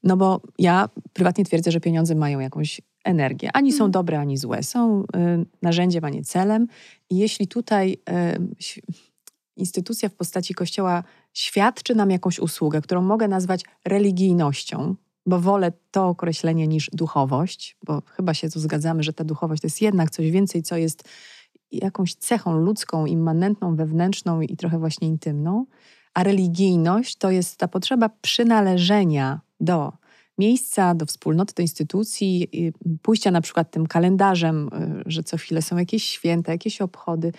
no bo ja prywatnie twierdzę, że pieniądze mają jakąś energię. Ani są Mhm. dobre, ani złe. Są y, narzędziem, a nie celem. I jeśli tutaj y, instytucja w postaci Kościoła świadczy nam jakąś usługę, którą mogę nazwać religijnością, bo wolę to określenie niż duchowość, bo chyba się tu zgadzamy, że ta duchowość to jest jednak coś więcej, co jest jakąś cechą ludzką, immanentną, wewnętrzną i trochę właśnie intymną, a religijność to jest ta potrzeba przynależenia do miejsca, do wspólnoty, do instytucji, pójścia na przykład tym kalendarzem, y, że co chwilę są jakieś święta, jakieś obchody.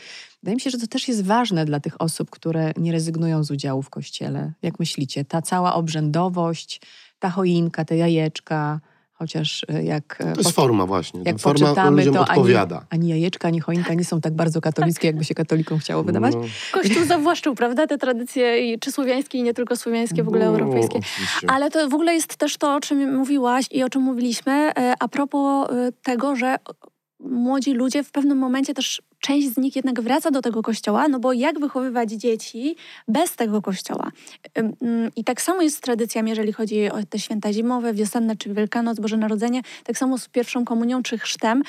Wydaje mi się, że to też jest ważne dla tych osób, które nie rezygnują z udziału w kościele. Jak myślicie? Ta cała obrzędowość, ta choinka, te jajeczka, chociaż y, jak... To jest po- forma właśnie. jak Ta forma poczytamy, ludziom to ani, odpowiada. ani jajeczka, ani choinka nie są tak bardzo katolickie, jakby się katolikom chciało wydawać. No, Kościół zawłaszczył, prawda, te tradycje i czy słowiańskie i nie tylko słowiańskie, w ogóle no, europejskie. oczywiście. Ale to w ogóle jest też to, o czym mówiłaś i o czym mówiliśmy, e, a propos e, tego, że młodzi ludzie w pewnym momencie też część z nich jednak wraca do tego kościoła, no bo jak wychowywać dzieci bez tego kościoła? I tak samo jest z tradycjami, jeżeli chodzi o te święta zimowe, wiosenne czy Wielkanoc, Boże Narodzenie, tak samo z pierwszą komunią czy chrztem.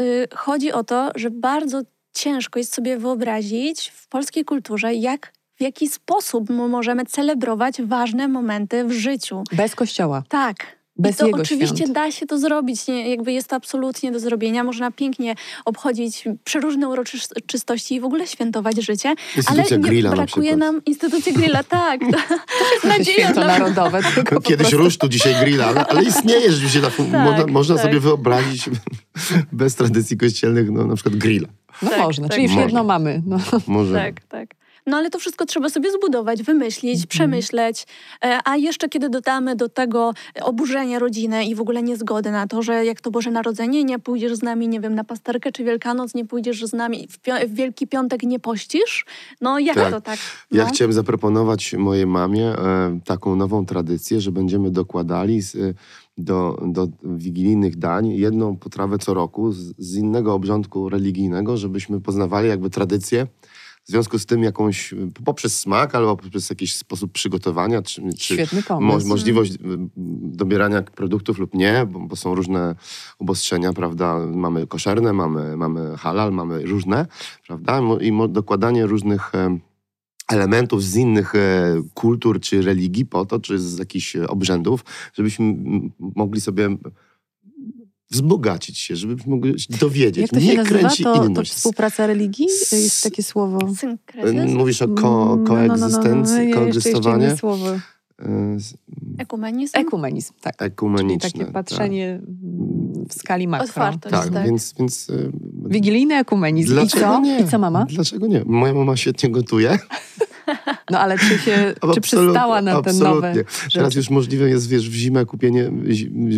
Y, y, Chodzi o to, że bardzo ciężko jest sobie wyobrazić w polskiej kulturze, jak w jaki sposób my możemy celebrować ważne momenty w życiu. Bez kościoła, Tak. Bez I to jego oczywiście świąt. da się to zrobić, nie, jakby jest to absolutnie do zrobienia. Można pięknie obchodzić przeróżne uroczystości i w ogóle świętować życie, Instytucja ale nie grilla na brakuje przykład. nam instytucji grilla, tak. To, jest święto dla narodowe. Tylko Kiedyś rusztu, dzisiaj grilla, ale, ale istnieje rzeczywiście. Tak, można można tak. sobie wyobrazić bez tradycji kościelnych, no, na przykład grilla. No Tak, można, tak. czyli już jedno mamy. No. Może. Tak, tak. No ale to wszystko trzeba sobie zbudować, wymyślić, Mhm. przemyśleć. E, A jeszcze kiedy dodamy do tego oburzenie rodziny i w ogóle niezgody na to, że jak to Boże Narodzenie, nie pójdziesz z nami, nie wiem, na pasterkę czy Wielkanoc, nie pójdziesz z nami, w, w Wielki Piątek nie pościsz? No jak Tak. to tak? Ja No. chciałem zaproponować mojej mamie e, taką nową tradycję, że będziemy dokładali z, e, do, do wigilijnych dań jedną potrawę co roku z, z innego obrządku religijnego, żebyśmy poznawali jakby tradycję W związku z tym jakąś, poprzez smak albo poprzez jakiś sposób przygotowania, czy, czy mo możliwość y, dobierania produktów lub nie, bo, bo są różne obostrzenia, prawda? Mamy koszerne, mamy, mamy halal, mamy różne, prawda? I dokładanie różnych em, elementów z innych e, kultur czy religii po to, czy z jakichś e, obrzędów, żebyśmy mogli sobie wzbogacić się, żebyśmy mogli się dowiedzieć. Jak to się nie nazywa? kręci To, to inność. współpraca religii? S- Jest takie słowo. Synkretyzm, Mówisz o Mm, ko no, no, no, no, no. koegzystencji, Nie, jeszcze- jeszcze koegzystowanie? inne słowo. E, z- ekumenizm, Ekumenizm, tak. Czyli Ekumeniczne. takie patrzenie mm, w skali makro. otwartość. Tak, tak, tak. więc... więc e, Wigilijny ekumenizm. I Dlaczego co? nie? I co mama? Dlaczego nie? Moja mama świetnie gotuje. No ale czy się, czy przystała na te nowe absolutnie. Teraz już możliwe jest, wiesz, w zimę kupienie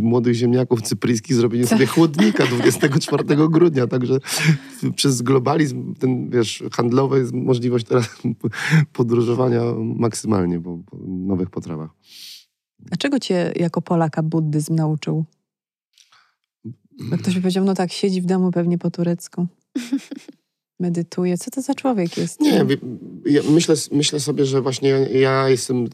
młodych ziemniaków cypryjskich, zrobienie sobie chłodnika 24 grudnia, także przez globalizm ten, wiesz, handlowy jest możliwość teraz podróżowania maksymalnie po, po nowych potrawach. A czego cię jako Polaka buddyzm nauczył? Bo ktoś by powiedział, no tak, siedzi w domu pewnie po turecku. Medytuje. Co to za człowiek jest? Nie, ja myślę, myślę sobie, że właśnie ja jestem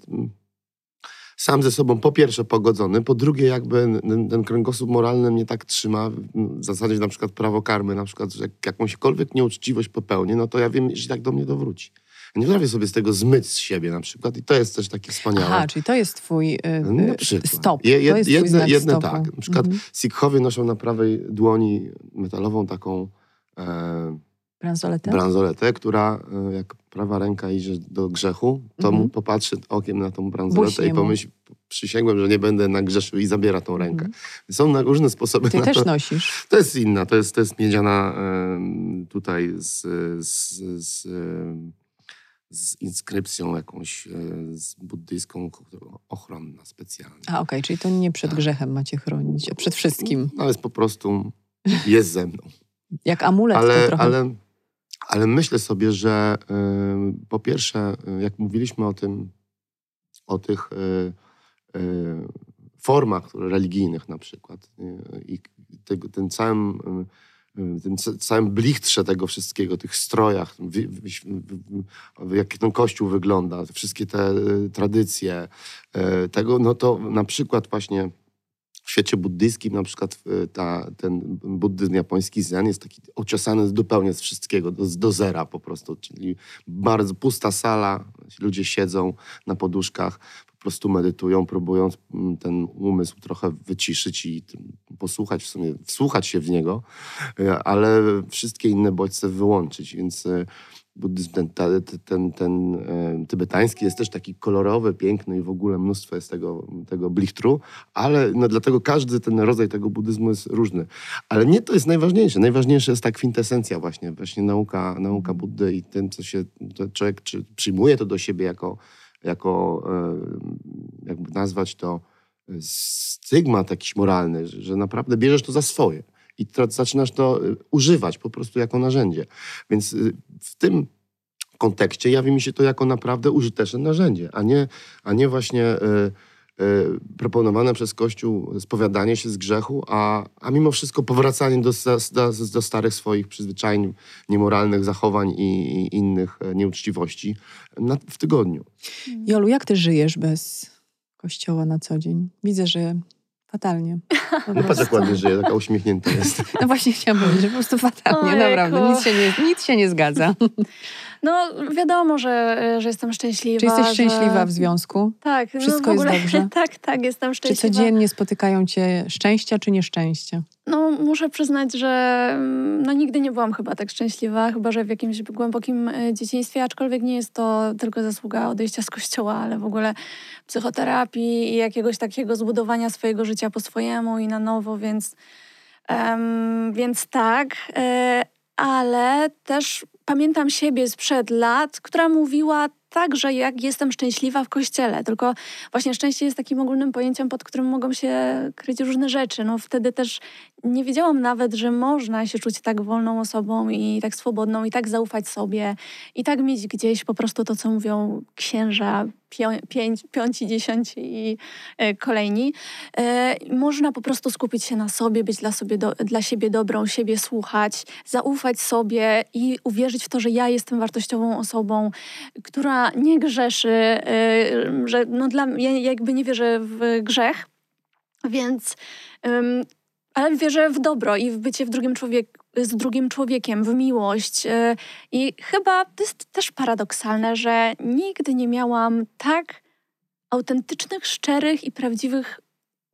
sam ze sobą po pierwsze pogodzony, po drugie jakby ten, ten kręgosłup moralny mnie tak trzyma, w zasadzie na przykład prawo karmy, na przykład, że jak jakąśkolwiek nieuczciwość popełnię, no to ja wiem, że tak do mnie to wróci. Ja nie potrafię sobie z tego zmyć z siebie na przykład i to jest też takie wspaniałe. Aha, czyli to jest twój y, y, przykład. stop. Je, je, to jest twój jedne znak jedne stopu. tak. Na przykład Mhm. Sikhowie noszą na prawej dłoni metalową taką e, Bransoletę? bransoletę, która e, jak prawa ręka idzie do grzechu, to Mhm. mu popatrzy okiem na tą bransoletę i mu. pomyśl, przysięgłem, że nie będę nagrzeszył i zabiera tą rękę. Mhm. Są na różne sposoby Ty na też to. nosisz. To jest inna, to jest, to jest miedziana tutaj z, z, z, z inskrypcją jakąś e, z buddyjską, ochronna specjalna. A okej, czyli to nie przed Tak. grzechem macie chronić, a przed wszystkim. No, jest po prostu, jest ze mną. Jak amulet to ale, trochę. ale, ale myślę sobie, że y, po pierwsze, y, jak mówiliśmy o tym, o tych y, y, formach religijnych na przykład y, i tego, ten całym, y, tym ca- całym blichtrze tego wszystkiego, tych strojach, w, w, w, jak ten kościół wygląda, wszystkie te tradycje, tego, no to na przykład właśnie w świecie buddyjskim na przykład y, ta, ten buddyzm japoński zen jest taki ociosany zupełnie z wszystkiego, do, do zera po prostu, czyli bardzo pusta sala, ludzie siedzą na poduszkach, po prostu medytują, próbując mm, ten umysł trochę wyciszyć i posłuchać w sumie, wsłuchać się w niego, y, ale wszystkie inne bodźce wyłączyć, więc y, buddyzm ten, ten, ten tybetański jest też taki kolorowy, piękny i w ogóle mnóstwo jest tego, tego blichtru, ale no, dlatego każdy ten rodzaj tego buddyzmu jest różny. Ale nie to jest najważniejsze. Najważniejsze jest ta kwintesencja właśnie, właśnie nauka, nauka Buddy i tym, co się człowiek czy przyjmuje to do siebie jako, jako e, jakby nazwać to e, stygmat jakiś moralny, że naprawdę bierzesz to za swoje i to, zaczynasz to y, używać po prostu jako narzędzie. Więc y, w tym kontekście jawi mi się to jako naprawdę użyteczne narzędzie, a nie, a nie właśnie y, y, proponowane przez Kościół spowiadanie się z grzechu, a, a mimo wszystko powracanie do, do, do starych swoich przyzwyczajeń, niemoralnych zachowań i, i innych e, nieuczciwości na, w tygodniu. Jolu, jak ty żyjesz bez kościoła na co dzień? Widzę, że fatalnie. No patrz, jak ładnie żyje, taka uśmiechnięta jest. No właśnie chciałam powiedzieć, że po prostu fatalnie, Ojejku. naprawdę. Nic się, nie, nic się nie zgadza. No wiadomo, że, że jestem szczęśliwa. Czy jesteś że... szczęśliwa w związku? Tak, Wszystko no w ogóle, jest dobrze? tak, tak, jestem Czy szczęśliwa. codziennie spotykają cię szczęścia czy nieszczęścia? No muszę przyznać, że mm, no, nigdy nie byłam chyba tak szczęśliwa, chyba że w jakimś głębokim e, dzieciństwie, aczkolwiek nie jest to tylko zasługa odejścia z kościoła, ale w ogóle psychoterapii i jakiegoś takiego zbudowania swojego życia po swojemu i na nowo, więc, em, więc tak. Ale też pamiętam siebie sprzed lat, która mówiła tak, że jak jestem szczęśliwa w kościele, tylko właśnie szczęście jest takim ogólnym pojęciem, pod którym mogą się kryć różne rzeczy. No wtedy też nie wiedziałam nawet, że można się czuć tak wolną osobą i tak swobodną i tak zaufać sobie i tak mieć gdzieś po prostu to, co mówią księża, pięć, piąci, dziesiąci i e, kolejni. E, można po prostu skupić się na sobie, być dla, sobie do, dla siebie dobrą, siebie słuchać, zaufać sobie i uwierzyć w to, że ja jestem wartościową osobą, która nie grzeszy, e, że no dla, ja jakby nie wierzę w grzech, więc ale wierzę w dobro i w bycie w drugim człowiek, z drugim człowiekiem, w miłość. E, I chyba to jest też paradoksalne, że nigdy nie miałam tak autentycznych, szczerych i prawdziwych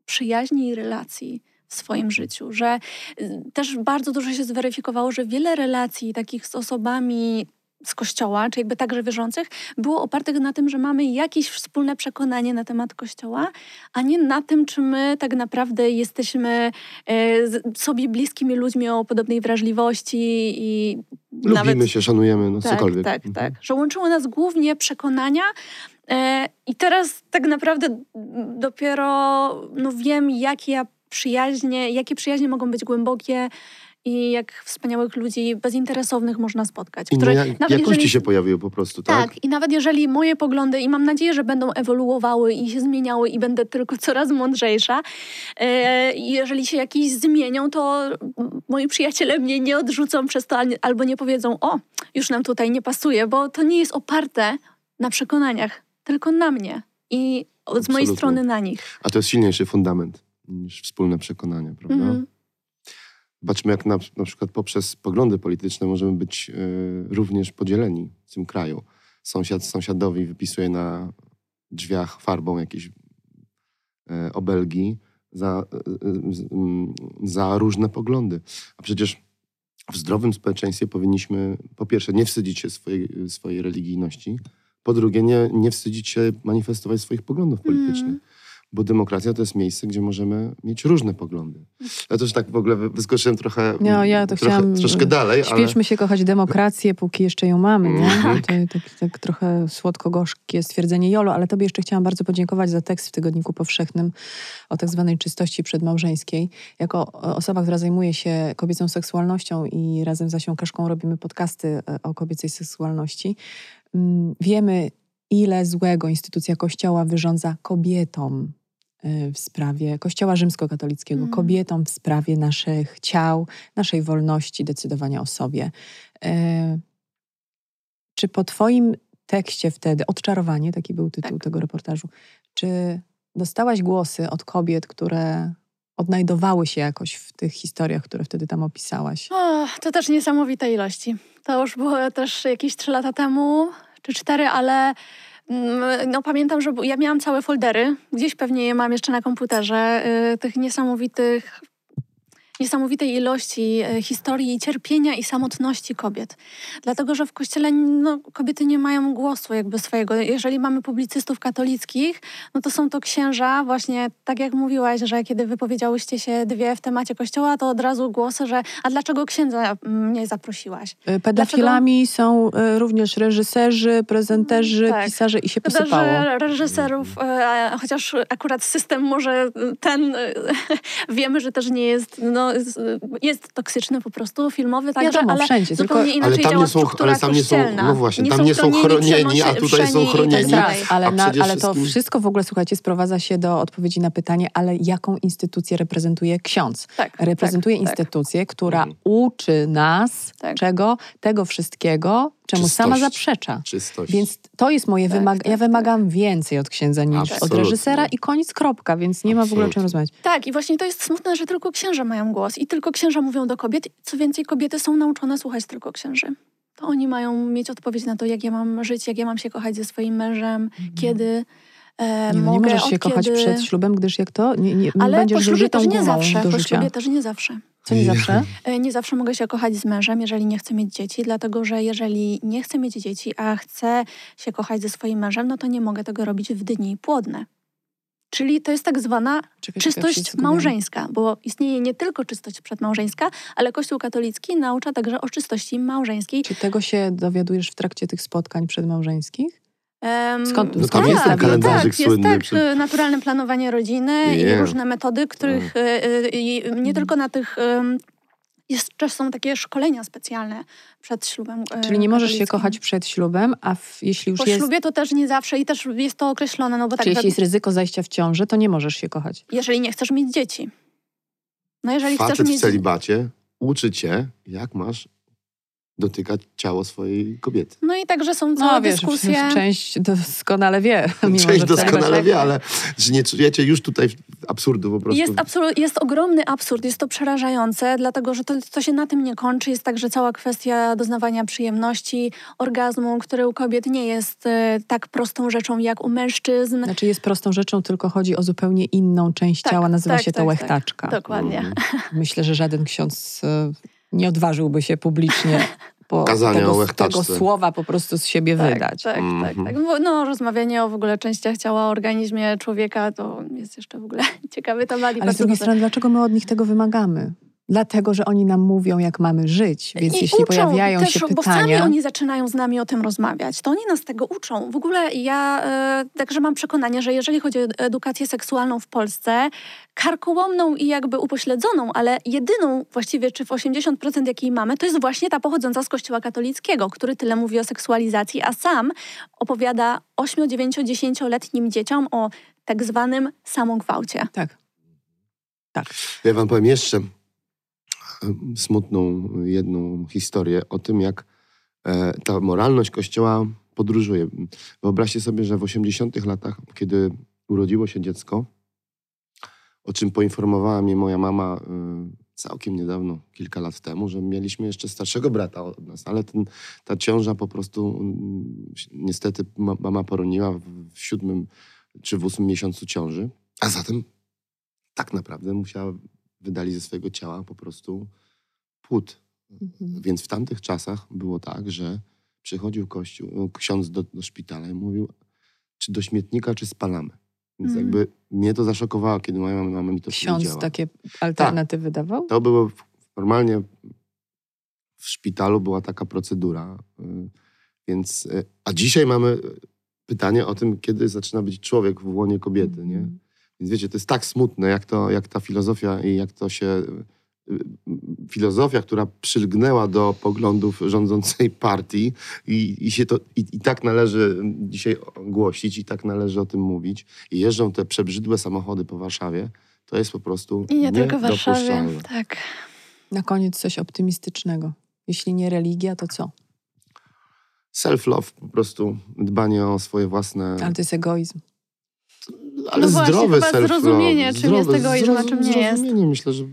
przyjaźni i relacji w swoim życiu, że y, też bardzo dużo się zweryfikowało, że wiele relacji takich z osobami z kościoła, czy jakby także wierzących, było oparte na tym, że mamy jakieś wspólne przekonanie na temat kościoła, a nie na tym, czy my tak naprawdę jesteśmy e, sobie bliskimi ludźmi o podobnej wrażliwości i Lubimy nawet... się, szanujemy, no tak, cokolwiek. Tak, mhm. tak. Że łączyło nas głównie przekonania e, i teraz tak naprawdę dopiero no, wiem, jakie ja przyjaźnie, jakie przyjaźnie mogą być głębokie, i jak wspaniałych ludzi bezinteresownych można spotkać. Które, nawet jakości jeżeli, się pojawiły po prostu, tak? Tak, i nawet jeżeli moje poglądy, i mam nadzieję, że będą ewoluowały i się zmieniały i będę tylko coraz mądrzejsza, e, jeżeli się jakieś zmienią, to moi przyjaciele mnie nie odrzucą przez to albo nie powiedzą, o, już nam tutaj nie pasuje, bo to nie jest oparte na przekonaniach, tylko na mnie i z mojej strony na nich. A to jest silniejszy fundament niż wspólne przekonania, prawda? Mm -hmm. Zobaczmy, jak na, na przykład poprzez poglądy polityczne możemy być y, również podzieleni w tym kraju. Sąsiad sąsiadowi wypisuje na drzwiach farbą jakieś y, obelgi za, y, za różne poglądy. A przecież w zdrowym społeczeństwie powinniśmy po pierwsze nie wstydzić się swojej, swojej religijności, po drugie nie, nie wstydzić się manifestować swoich poglądów politycznych. Mm bo demokracja to jest miejsce, gdzie możemy mieć różne poglądy. Ja też tak w ogóle wyskoczyłem trochę, no, ja to trochę chciałam, troszkę dalej. Śpieszmy ale... się kochać demokrację, póki jeszcze ją mamy. Nie? Mm. To, tak, tak trochę słodko-gorzkie stwierdzenie Jolo, ale tobie jeszcze chciałam bardzo podziękować za tekst w Tygodniku Powszechnym o tak zwanej czystości przedmałżeńskiej. Jako osoba, która zajmuje się kobiecą seksualnością i razem z Asią Kaszką robimy podcasty e, o kobiecej seksualności, mm, wiemy, ile złego instytucja Kościoła wyrządza kobietom, w sprawie Kościoła Rzymskokatolickiego, mm. kobietom w sprawie naszych ciał, naszej wolności decydowania o sobie. E, czy po Twoim tekście wtedy, Odczarowanie, taki był tytuł tak. tego reportażu, czy dostałaś głosy od kobiet, które odnajdowały się jakoś w tych historiach, które wtedy tam opisałaś? O, to też niesamowite ilości. To już było też jakieś trzy lata temu, czy cztery, ale no pamiętam, że ja miałam całe foldery, gdzieś pewnie je mam jeszcze na komputerze, y, tych niesamowitych niesamowitej ilości e, historii cierpienia i samotności kobiet. Dlatego, że w kościele no, kobiety nie mają głosu jakby swojego. Jeżeli mamy publicystów katolickich, no to są to księża, właśnie tak jak mówiłaś, że kiedy wypowiedziałyście się dwie w temacie kościoła, to od razu głosy, że a dlaczego księdza mnie zaprosiłaś? E, pedofilami dlaczego... są e, również reżyserzy, prezenterzy, tak. pisarze i się posypało. Że reżyserów, chociaż akurat system może ten, wiemy, że też nie jest no, jest toksyczny po prostu, filmowy także, Wiadomo, ale wszędzie, zupełnie tylko, inaczej ale tam nie są, ale tam nie są, no właśnie, nie tam nie są chronieni, a tutaj są chronieni. Tak, ale, na, ale to wszystko w ogóle, słuchajcie, sprowadza się do odpowiedzi na pytanie, ale jaką instytucję reprezentuje ksiądz? Tak, reprezentuje tak, tak. instytucję, tak. która mhm. uczy nas tak. czego? Tego wszystkiego, czemu Czystość. sama zaprzecza. Czystość. Więc to jest moje tak, wymaganie. ja tak, wymagam tak. więcej od księdza niż Absolutnie. od reżysera i koniec kropka, więc nie Absolutnie. ma w ogóle o czym rozmawiać. Tak, i właśnie to jest smutne, że tylko księża mają głos i tylko księża mówią do kobiet. Co więcej, kobiety są nauczone słuchać tylko księży. To oni mają mieć odpowiedź na to, jak ja mam żyć, jak ja mam się kochać ze swoim mężem, mhm. kiedy. E, nie, mogę, nie możesz się kochać kiedy... przed ślubem, gdyż jak to? Nie, nie, Ale będziesz po ślubie też nie zawsze. Po ślubie też nie zawsze. Co nie zawsze? E, nie zawsze mogę się kochać z mężem, jeżeli nie chcę mieć dzieci, dlatego że jeżeli nie chcę mieć dzieci, a chcę się kochać ze swoim mężem, no to nie mogę tego robić w dni płodne. Czyli to jest tak zwana czekaj, czystość małżeńska, bo istnieje nie tylko czystość przedmałżeńska, ale Kościół katolicki naucza także o czystości małżeńskiej. Czy tego się dowiadujesz w trakcie tych spotkań przedmałżeńskich? Em, Skąd- No tam jest tak, ten no kalendarzyk tak, jest słynny tak, przy- e, naturalne planowanie rodziny i Nie. różne metody, których e, e, i nie tylko na tych... em, Jeszcze są takie szkolenia specjalne przed ślubem. e, Czyli nie możesz się kochać przed ślubem, a w, jeśli już Po jest, ślubie to też nie zawsze i też jest to określone, no bo tak, czyli jeśli tak jest ryzyko zajścia w ciążę, to nie możesz się kochać. jeżeli nie chcesz mieć dzieci. No jeżeli Facet chcesz w mieć... celibacie uczy cię, jak masz dotykać ciało swojej kobiety. No i także są całe No wiesz, dyskusje. część doskonale wie. Mimo, Część doskonale wie, ale że nie czujecie już tutaj absurdu po prostu. Jest, absolu- jest ogromny absurd, jest to przerażające, dlatego że to, to się na tym nie kończy. Jest także cała kwestia doznawania przyjemności, orgazmu, który u kobiet nie jest e, tak prostą rzeczą jak u mężczyzn. Znaczy jest prostą rzeczą, tylko chodzi o zupełnie inną część Tak, ciała, nazywa tak, się to tak, łechtaczka. Dokładnie. Mm. Myślę, że żaden ksiądz e, nie odważyłby się publicznie po Kazania o tego, łechtaczce. tego słowa po prostu z siebie Tak, wydać. tak, tak, Mhm. tak. Bo, No, rozmawianie o w ogóle częściach ciała, o organizmie człowieka to jest jeszcze w ogóle ciekawy temat. Ale z drugiej strony, dlaczego my od nich tego wymagamy? Dlatego, że oni nam mówią, jak mamy żyć. Więc I jeśli uczą pojawiają też, się Bo sami pytania... oni zaczynają z nami o tym rozmawiać. To oni nas tego uczą. W ogóle ja e, także mam przekonanie, że jeżeli chodzi o edukację seksualną w Polsce, karkołomną i jakby upośledzoną, ale jedyną właściwie, czy w 80% jakiej mamy, to jest właśnie ta pochodząca z kościoła katolickiego, który tyle mówi o seksualizacji, a sam opowiada 8, 9, 10-letnim dzieciom o tak zwanym samogwałcie. Tak. Tak. Ja wam powiem jeszcze smutną jedną historię o tym, jak e, ta moralność Kościoła podróżuje. Wyobraźcie sobie, że w 80 latach, kiedy urodziło się dziecko, o czym poinformowała mnie moja mama e, całkiem niedawno, kilka lat temu, że mieliśmy jeszcze starszego brata od nas, ale ten, ta ciąża po prostu mm, niestety ma- mama poroniła w siódmym czy w ósmym miesiącu ciąży, a zatem tak naprawdę musiała wydali ze swojego ciała po prostu płód. Mhm. Więc w tamtych czasach było tak, że przychodził kościół, ksiądz do, do szpitala i mówił, czy do śmietnika, czy spalamy. Więc Mhm. jakby mnie to zaszokowało, kiedy moja mama mi to Ksiądz powiedziała. takie alternatywy dawał? To było normalnie w szpitalu była taka procedura. y, Więc, y, a dzisiaj mamy pytanie o tym, kiedy zaczyna być człowiek w łonie kobiety, nie? Więc wiecie, to jest tak smutne, jak, to, jak ta filozofia i jak to się. Filozofia, która przylgnęła do poglądów rządzącej partii i, i, się to, i, i tak należy dzisiaj głosić, i tak należy o tym mówić. I jeżdżą te przebrzydłe samochody po Warszawie, to jest po prostu I nie tylko w Warszawie. Tak. Na koniec coś optymistycznego. Jeśli nie religia, to co? Self-love, po prostu dbanie o swoje własne... Ale to jest egoizm. Ale No właśnie, zdrowy chyba self-love. zrozumienie, czym jest egoizm, a czym nie jest. Zrozumienie, myślę, że...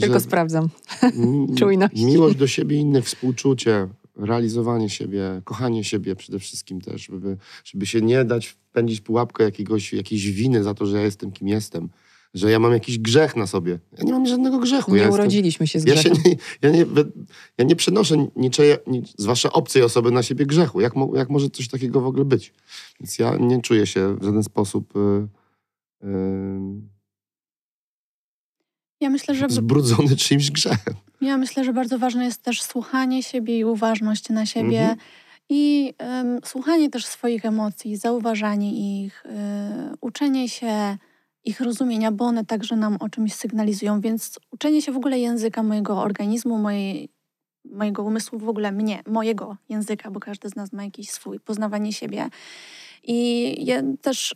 Tylko że sprawdzam. mi- czujność. Miłość do siebie i innych, współczucie, realizowanie siebie, kochanie siebie przede wszystkim też, żeby, żeby się nie dać wpędzić pułapkę jakiegoś, jakiejś winy za to, że ja jestem kim jestem. Że ja mam jakiś grzech na sobie. Ja nie mam żadnego grzechu. Nie ja jestem- urodziliśmy się z Ja, się grzechem. nie, ja, nie, ja nie przenoszę niczej, nic, zwłaszcza obcej osoby, na siebie grzechu. Jak, mo, jak może coś takiego w ogóle być? Więc ja nie czuję się w żaden sposób y, Ja myślę, że zbrudzony czyimś grzechem. Ja myślę, że bardzo ważne jest też słuchanie siebie i uważność na siebie. Mhm. I słuchanie też swoich emocji, zauważanie ich, y, uczenie się ich rozumienia, bo one także nam o czymś sygnalizują. Więc uczenie się w ogóle języka mojego organizmu, mojej, mojego umysłu, w ogóle mnie, mojego języka, bo każdy z nas ma jakiś swój, poznawanie siebie. I ja też y,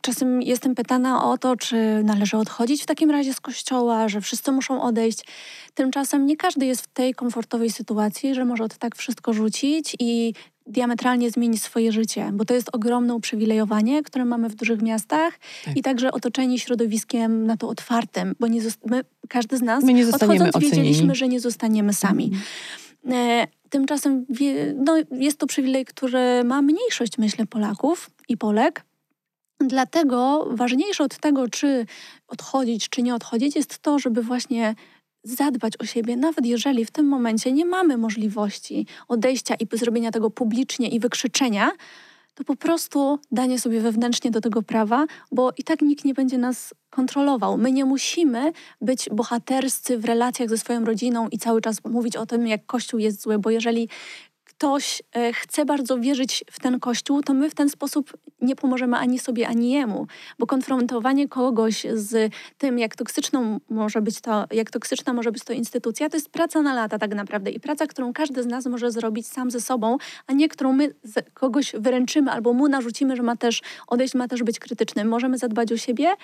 czasem jestem pytana o to, czy należy odchodzić w takim razie z kościoła, że wszyscy muszą odejść. Tymczasem nie każdy jest w tej komfortowej sytuacji, że może od tak wszystko rzucić i diametralnie zmienić swoje życie, bo to jest ogromne uprzywilejowanie, które mamy w dużych miastach Tak. i także otoczeni środowiskiem na to otwartym, bo nie my, każdy z nas odchodząc ocenieni. wiedzieliśmy, że nie zostaniemy sami. Mhm. Tymczasem wie, no, jest to przywilej, który ma mniejszość, myślę, Polaków i Polek. Dlatego ważniejsze od tego, czy odchodzić, czy nie odchodzić, jest to, żeby właśnie zadbać o siebie, nawet jeżeli w tym momencie nie mamy możliwości odejścia i zrobienia tego publicznie i wykrzyczenia, to po prostu danie sobie wewnętrznie do tego prawa, bo i tak nikt nie będzie nas kontrolował. My nie musimy być bohaterscy w relacjach ze swoją rodziną i cały czas mówić o tym, jak Kościół jest zły, bo jeżeli ktoś e, chce bardzo wierzyć w ten kościół, to my w ten sposób nie pomożemy ani sobie, ani jemu, bo konfrontowanie kogoś z tym, jak toksyczną może być to, jak toksyczna może być to instytucja, to jest praca na lata tak naprawdę i praca, którą każdy z nas może zrobić sam ze sobą, a nie którą my kogoś wyręczymy albo mu narzucimy, że ma też odejść, ma też być krytyczny. Możemy zadbać o siebie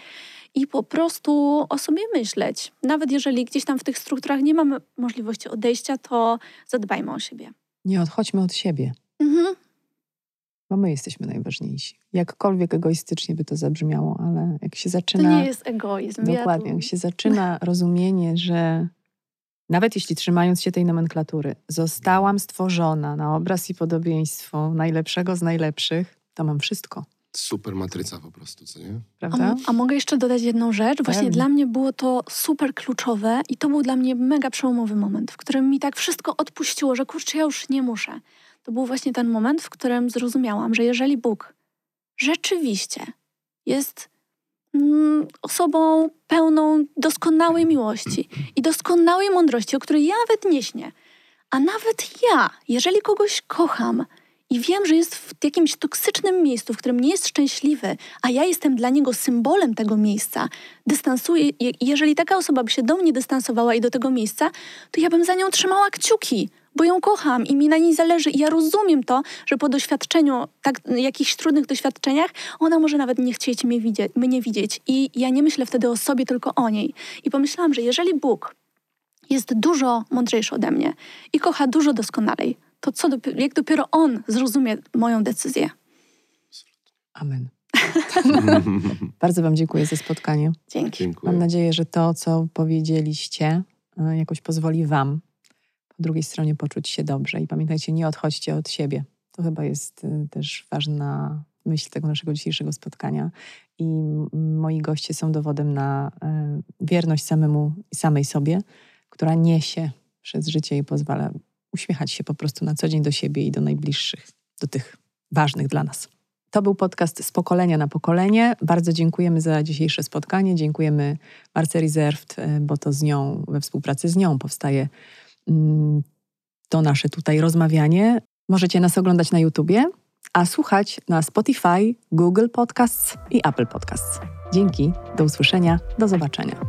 i po prostu o sobie myśleć. Nawet jeżeli gdzieś tam w tych strukturach nie mamy możliwości odejścia, to zadbajmy o siebie. Nie odchodźmy od siebie. Mhm. Bo my jesteśmy najważniejsi. Jakkolwiek egoistycznie by to zabrzmiało, ale jak się zaczyna. To nie jest egoizm. Dokładnie, ja jak się zaczyna rozumienie, że nawet jeśli trzymając się tej nomenklatury, zostałam stworzona na obraz i podobieństwo najlepszego z najlepszych, to mam wszystko. Super matryca po prostu, co nie? Prawda? A, a mogę jeszcze dodać jedną rzecz? Właśnie Pewnie. dla mnie było to super kluczowe i to był dla mnie mega przełomowy moment, w którym mi tak wszystko odpuściło, że kurczę, ja już nie muszę. To był właśnie ten moment, w którym zrozumiałam, że jeżeli Bóg rzeczywiście jest mm, osobą pełną doskonałej miłości i doskonałej mądrości, o której ja nawet nie śnię, a nawet ja, jeżeli kogoś kocham, i wiem, że jest w jakimś toksycznym miejscu, w którym nie jest szczęśliwy, a ja jestem dla niego symbolem tego miejsca, dystansuję, je- jeżeli taka osoba by się do mnie dystansowała i do tego miejsca, to ja bym za nią trzymała kciuki, bo ją kocham i mi na niej zależy. I ja rozumiem to, że po doświadczeniu, tak, jakichś trudnych doświadczeniach, ona może nawet nie chcieć mnie widzieć, mnie widzieć. I ja nie myślę wtedy o sobie, tylko o niej. I pomyślałam, że jeżeli Bóg jest dużo mądrzejszy ode mnie i kocha dużo doskonalej, to co dopiero, jak dopiero On zrozumie moją decyzję. Amen. Bardzo Wam dziękuję za spotkanie. Dzięki. Dziękuję. Mam nadzieję, że to, co powiedzieliście, e, jakoś pozwoli Wam po drugiej stronie poczuć się dobrze. I pamiętajcie, nie odchodźcie od siebie. To chyba jest e, też ważna myśl tego naszego dzisiejszego spotkania. I moi goście są dowodem na e, wierność samemu i samej sobie, która niesie przez życie i pozwala uśmiechać się po prostu na co dzień do siebie i do najbliższych, do tych ważnych dla nas. To był podcast z pokolenia na pokolenie. Bardzo dziękujemy za dzisiejsze spotkanie. Dziękujemy Marce Reserved, e, bo to z nią, we współpracy z nią powstaje mm, to nasze tutaj rozmawianie. Możecie nas oglądać na YouTubie, a słuchać na Spotify, Google Podcasts i Apple Podcasts. Dzięki, do usłyszenia, do zobaczenia.